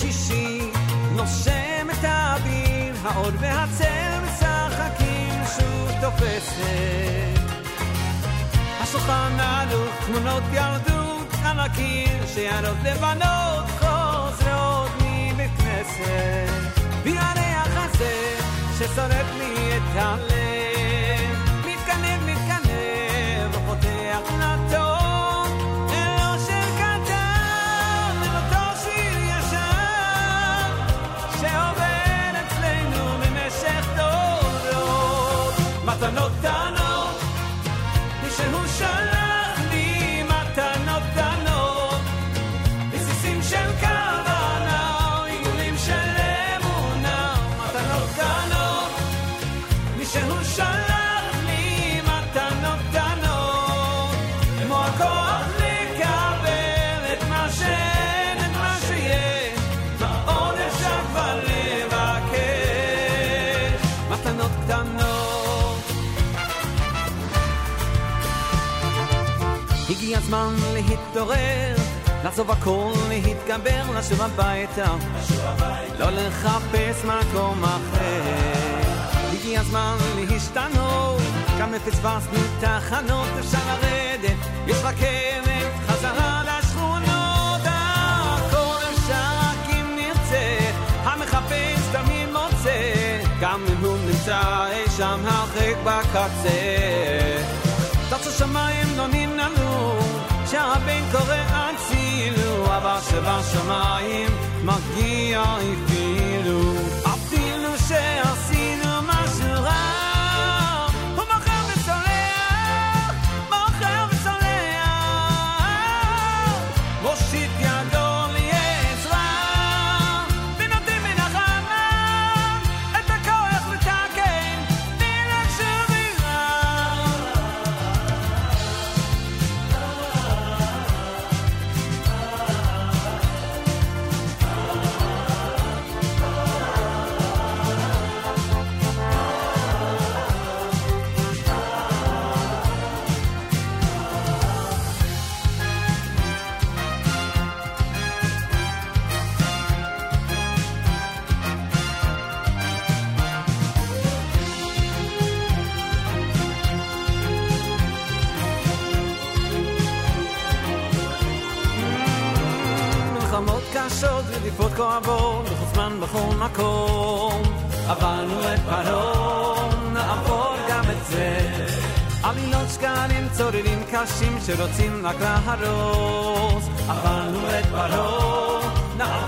שישי, נושם את האוויר, האור והצל משחקים שוב תופסת. השולחן ערוך, תמונות ילדות על הקיר, שערות לבנות חוזרות מבית כנסת. והריח הזה ששורף לי את הלב, הזמן להתעורר, לעזוב הכל, להתגבר, לשוב הביתה. לא לחפש מקום אחר. הגיע הזמן להשתנות, גם פספסנו תחנות, אפשר לרדת, יש רכבת, חזרה לשכונות, הכל אפשר רק אם נרצה, המחפש תמיד מוצא, גם אם הוא נמצא אי שם הרחק בקצה. תחת השמיים לא ננעלו, שהבן קורא הצילו, אבל שבשמיים מגיע אפילו, צוררים קשים שרוצים רק להרוס. עברנו את פרעה,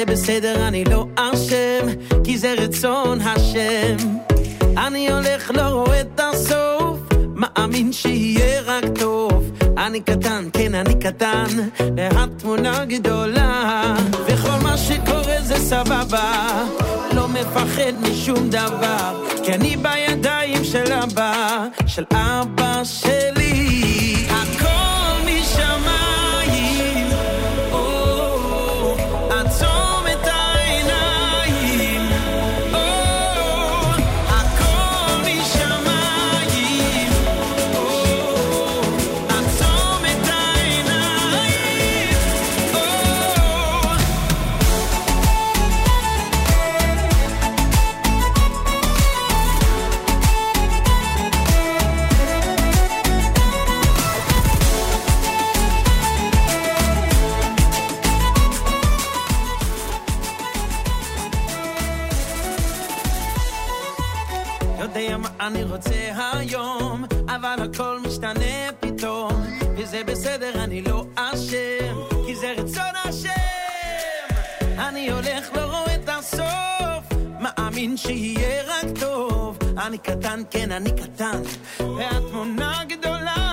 וזה בסדר, אני לא אשם, כי זה רצון השם. אני הולך, לא רואה את הסוף, מאמין שיהיה רק טוב. אני קטן, כן, אני קטן, והתמונה גדולה. וכל מה שקורה זה סבבה, לא מפחד משום דבר, כי אני בידיים של אבא, של אבא שלי. בסדר, אני לא אשם, כי זה רצון השם. אני הולך, לא רואה את הסוף, מאמין שיהיה רק טוב. אני קטן, כן, אני קטן, והתמונה גדולה.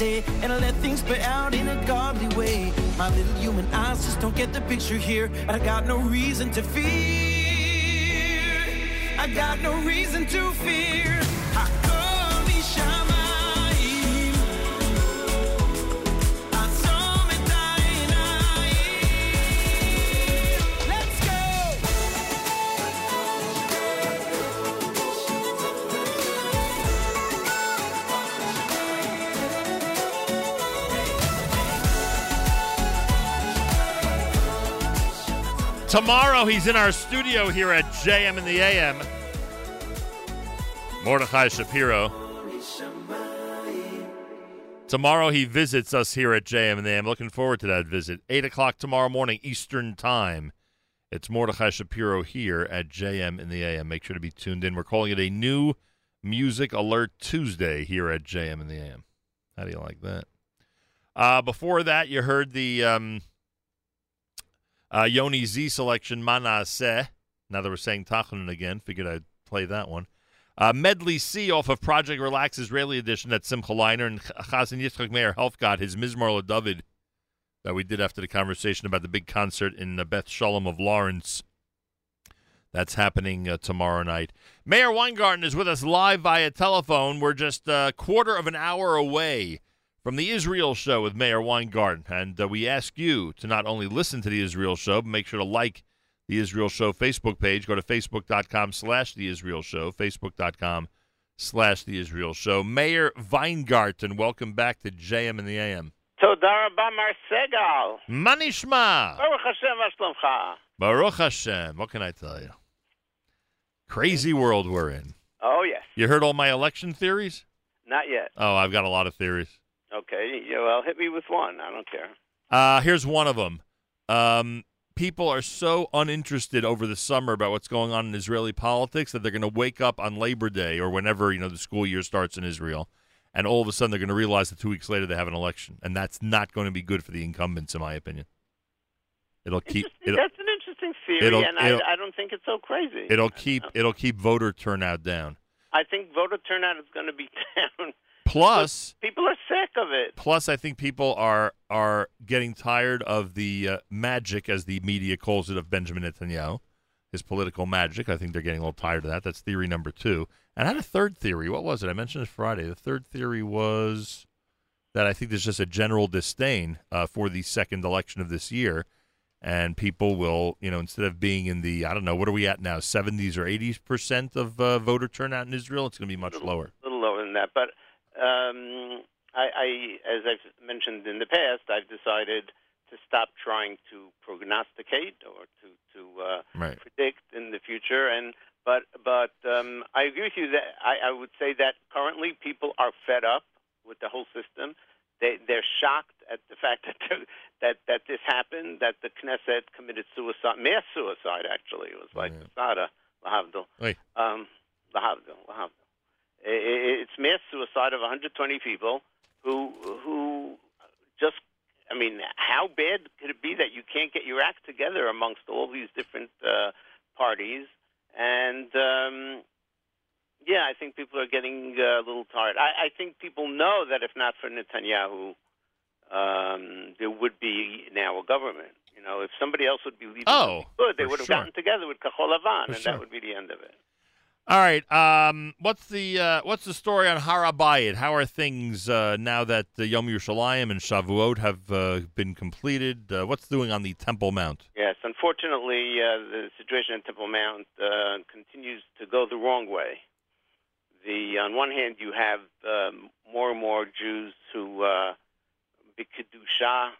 and I let things play out in a godly way. My little human eyes just don't get the picture here, but I got no reason to fear. I got no reason to fear. I only shine. Tomorrow he's in our studio here at JM in the AM. Mordechai Shapiro. Tomorrow he visits us here at JM in the AM. Looking forward to that visit. 8 o'clock tomorrow morning, Eastern Time. It's Mordechai Shapiro here at JM in the AM. Make sure to be tuned in. We're calling it a new Music Alert Tuesday here at JM in the AM. How do you like that? Uh, before that, you heard the um, uh, Yoni Z selection, Manaseh. Now that we're saying Tachanun again, figured I'd play that one. Uh, Medley C off of Project Relax Israeli edition at Simcha Leiner and Chazan Yitzchak Meir Helfgott, his Mizmor David that we did after the conversation about the big concert in the Beth Shalom of Lawrence. That's happening uh, tomorrow night. Meir Weingarten is with us live via telephone. We're just a quarter of an hour away from the Israel Show with Meir Weingarten. And uh, we ask you to not only listen to the Israel Show, but make sure to like the Israel Show Facebook page. Go to facebook.com slash the Israel Show, facebook.com slash the Israel Show. Meir Weingarten, welcome back to JM and the AM. Toda rabba, Mar Segal. Manishma. Baruch Hashem, Baruch Hashem. What can I tell you? Crazy world we're in. Oh, yes. You heard all my election theories? Not yet. Oh, I've got a lot of theories. Okay, yeah, well, hit me with one. I don't care. Uh, here's one of them. Um, people are so uninterested over the summer about what's going on in Israeli politics that they're going to wake up on Labor Day or whenever you know the school year starts in Israel, and all of a sudden they're going to realize that two weeks later they have an election, and that's not going to be good for the incumbents, in my opinion. It'll keep it'll, That's an interesting theory, it'll- and it'll- I, I don't think it's so crazy. it'll keep it'll keep voter turnout down. I think voter turnout is going to be <laughs> down Plus, People are sick of it. plus, I think people are are getting tired of the uh, magic, as the media calls it, of Benjamin Netanyahu, his political magic. I think they're getting a little tired of that. That's theory number two. And I had a third theory. What was it? I mentioned it Friday. The third theory was that I think there's just a general disdain uh, for the second election of this year, and people will, you know, instead of being in the I don't know, what are we at now, 70s or 80s percent of uh, voter turnout in Israel, it's going to be much lower. a little lower than that. But um, I, I, as I've mentioned in the past, I've decided to stop trying to prognosticate or to to uh, Right. predict in the future. And but but um, I agree with you that I, I would say that currently people are fed up with the whole system. They they're shocked at the fact <laughs> that that that this happened, that the Knesset committed suicide, mass suicide. Actually, it was like Sada Lahavdil. Wait. Um, Lahavdil, Lahavdil. It's mass suicide of 120 people who who just. I mean, how bad could it be that you can't get your act together amongst all these different uh, parties? And um, yeah, I think people are getting uh, a little tired. I, I think people know that if not for Netanyahu, um, there would be now a government. You know, if somebody else would be leading, Oh, good, they would have sure. gotten together with Kachol Lavan, and sure. that would be the end of it. All right. Um, what's the uh, what's the story on Har Habayit? How are things uh, now that the Yom Yerushalayim and Shavuot have uh, been completed? Uh, what's doing on the Temple Mount? Yes, unfortunately, uh, the situation in Temple Mount uh, continues to go the wrong way. The on one hand, you have um, more and more Jews who uh, bikidusha,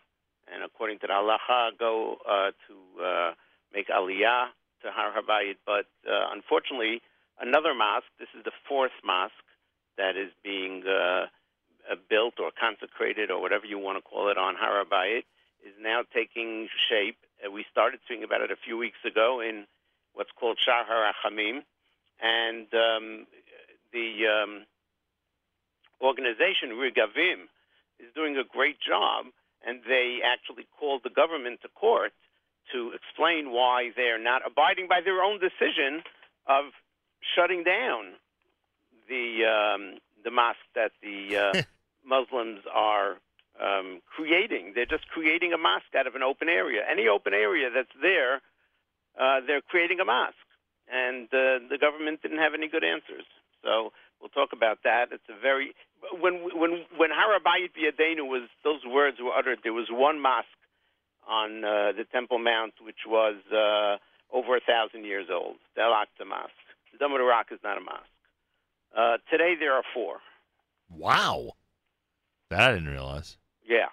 and according to the halacha, go to make aliyah to Har Habayit. But unfortunately, another mosque. This is the fourth mosque that is being uh, uh, built or consecrated or whatever you want to call it on Har Habayit is now taking shape. Uh, we started speaking about it a few weeks ago in what's called Shaar HaRachamim, and um, the um, organization Regavim is doing a great job, and they actually called the government to court to explain why they're not abiding by their own decision of shutting down the um, the mosque that the uh, <laughs> Muslims are um, creating. They're just creating a mosque out of an open area. Any open area that's there, uh, they're creating a mosque, and uh, the government didn't have any good answers. So we'll talk about that. It's a very when when when Har Habayit B'Yadenu was those words were uttered. There was one mosque on uh, the Temple Mount which was uh, over a thousand years old. The Al Aqsa Mosque. Dome of the Rock is not a mosque. Uh, today there are four. Wow, that I didn't realize. Yeah.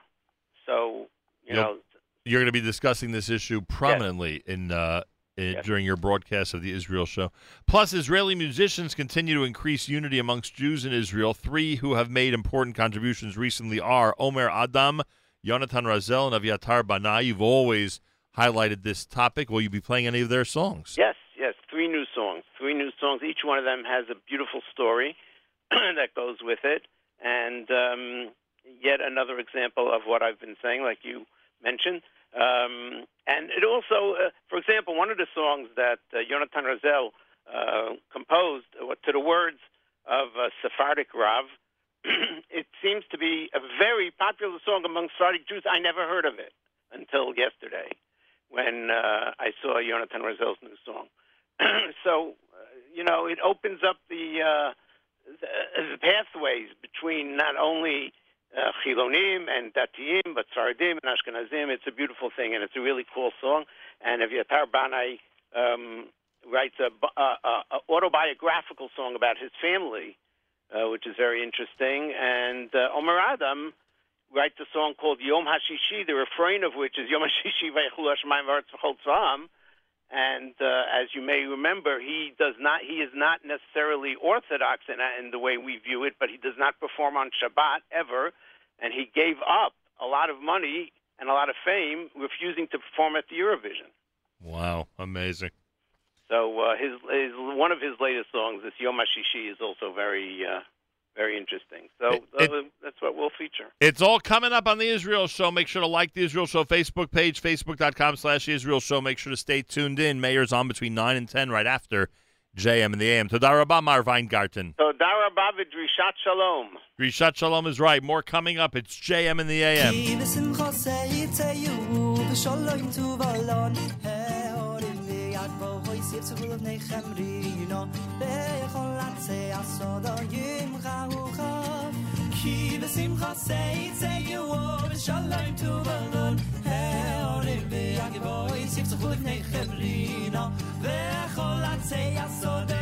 So you You'll- know, You're going to be discussing this issue prominently in, uh, in during your broadcast of the Israel show. Plus, Israeli musicians continue to increase unity amongst Jews in Israel. Three who have made important contributions recently are Omer Adam, Yonatan Razel, and Aviatar Banai. You've always highlighted this topic. Will you be playing any of their songs? Yes, yes, three new songs. Three new songs. Each one of them has a beautiful story <clears throat> that goes with it, and um, yet another example of what I've been saying, like you mentioned. Um, and it also, uh, for example, one of the songs that uh, Yonatan Razel uh, composed uh, to the words of uh, Sephardic Rav. <clears throat> it seems to be a very popular song among Sephardic Jews. I never heard of it until yesterday when uh, I saw Yonatan Razel's new song. <clears throat> so, uh, you know, it opens up the, uh, the, the pathways between not only uh, Chilonim and Datiyim, but Sfaradim and Ashkenazim. It's a beautiful thing, and it's a really cool song. And Evyatar Banai um, writes a, a, a, a autobiographical song about his family, uh, which is very interesting. And uh, Omer Adam writes a song called Yom HaShishi, the refrain of which is Yom HaShishi <laughs> Vayechulu Hashemayim V'Aretz V'Chol Tzva'am. And uh, as you may remember, he does not. He is not necessarily orthodox in, in the way we view it, but he does not perform on Shabbat ever, and he gave up a lot of money and a lot of fame, refusing to perform at the Eurovision. Wow, amazing. So uh, his, his one of his latest songs, this Yom HaShishi, is also very uh, very interesting. So it, it, that's what we'll feature. It's all coming up on the Israel Show. Make sure to like the Israel Show Facebook page, facebook.com slash Israel Show. Make sure to stay tuned in. Meir's on between 9 and 10 right after JM and the AM. Todah darabah Mar Weingarten. darabah Rabah shalom. Drishat shalom is right. More coming up. It's JM and the AM. יצרו לבני חמרי נו בכל עצי הסודויים חרוכב כי בשמחה סייצא יוו ושלום תובלון העורים ביגבוי יצרו לבני חמרי נו בכל עצי הסודויים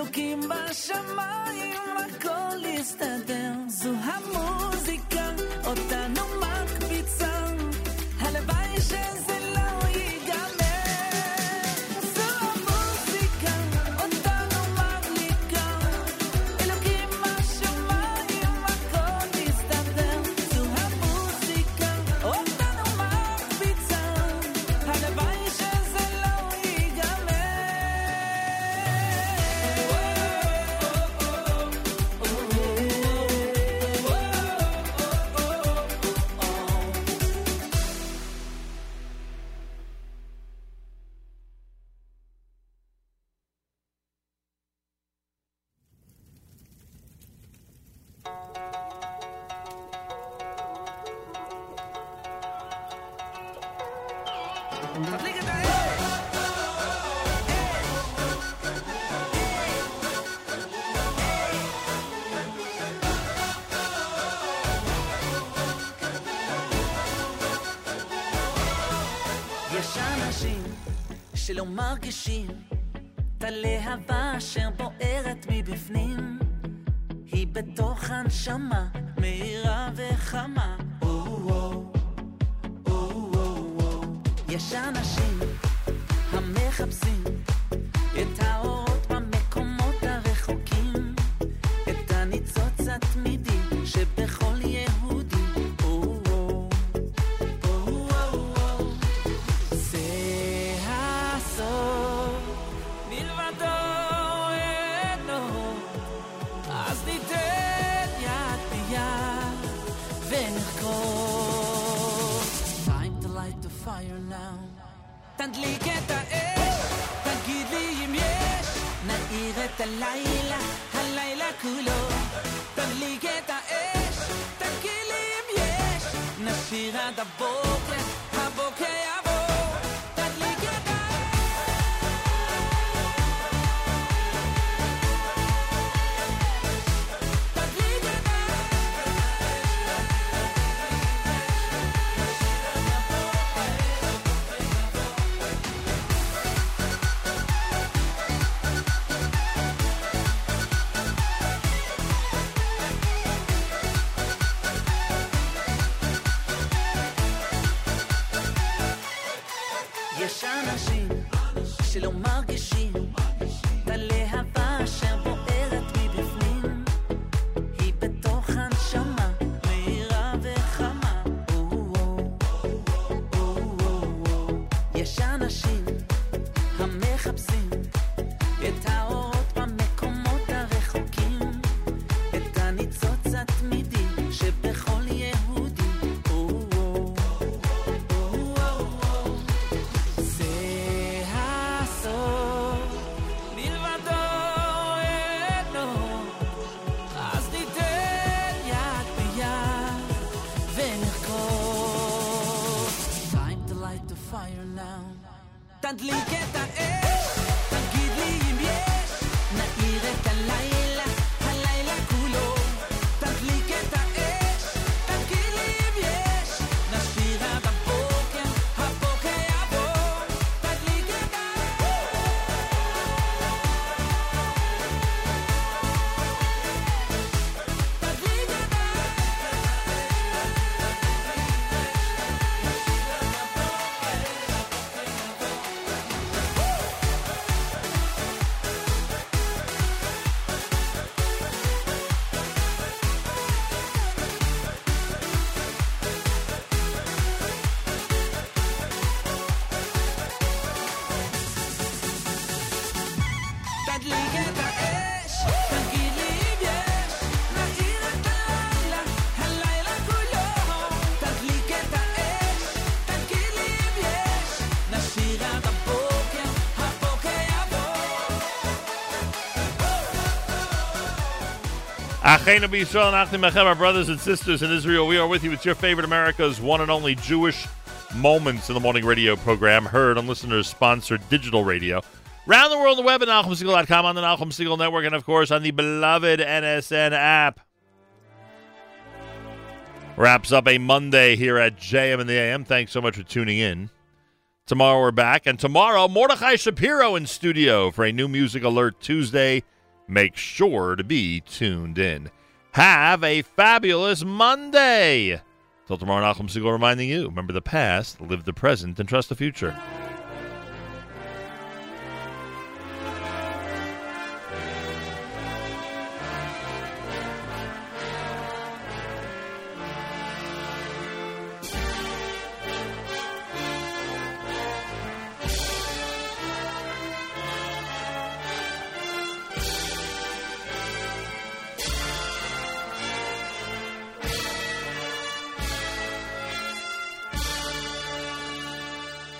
אלוקים בשמיים, הכל יסתדר, זו המון. מרגישים את הלהבה אשר בוערת מבפנים. היא בתוך הנשמה our brothers and sisters in Israel. We are with you. It's your favorite America's one and only Jewish Moments in the Morning radio program, heard on listeners sponsored digital radio. Round the world on the web at NachumSegal.com, on the Nachum Segal Network, and of course on the beloved NSN app. Wraps up a Monday here at JM and the AM. Thanks so much for tuning in. Tomorrow we're back, and tomorrow Mordechai Shapiro in studio for a new Music Alert Tuesday. Make sure to be tuned in. Have a fabulous Monday. Till tomorrow, Nachum Segal reminding you: remember the past, live the present, and trust the future.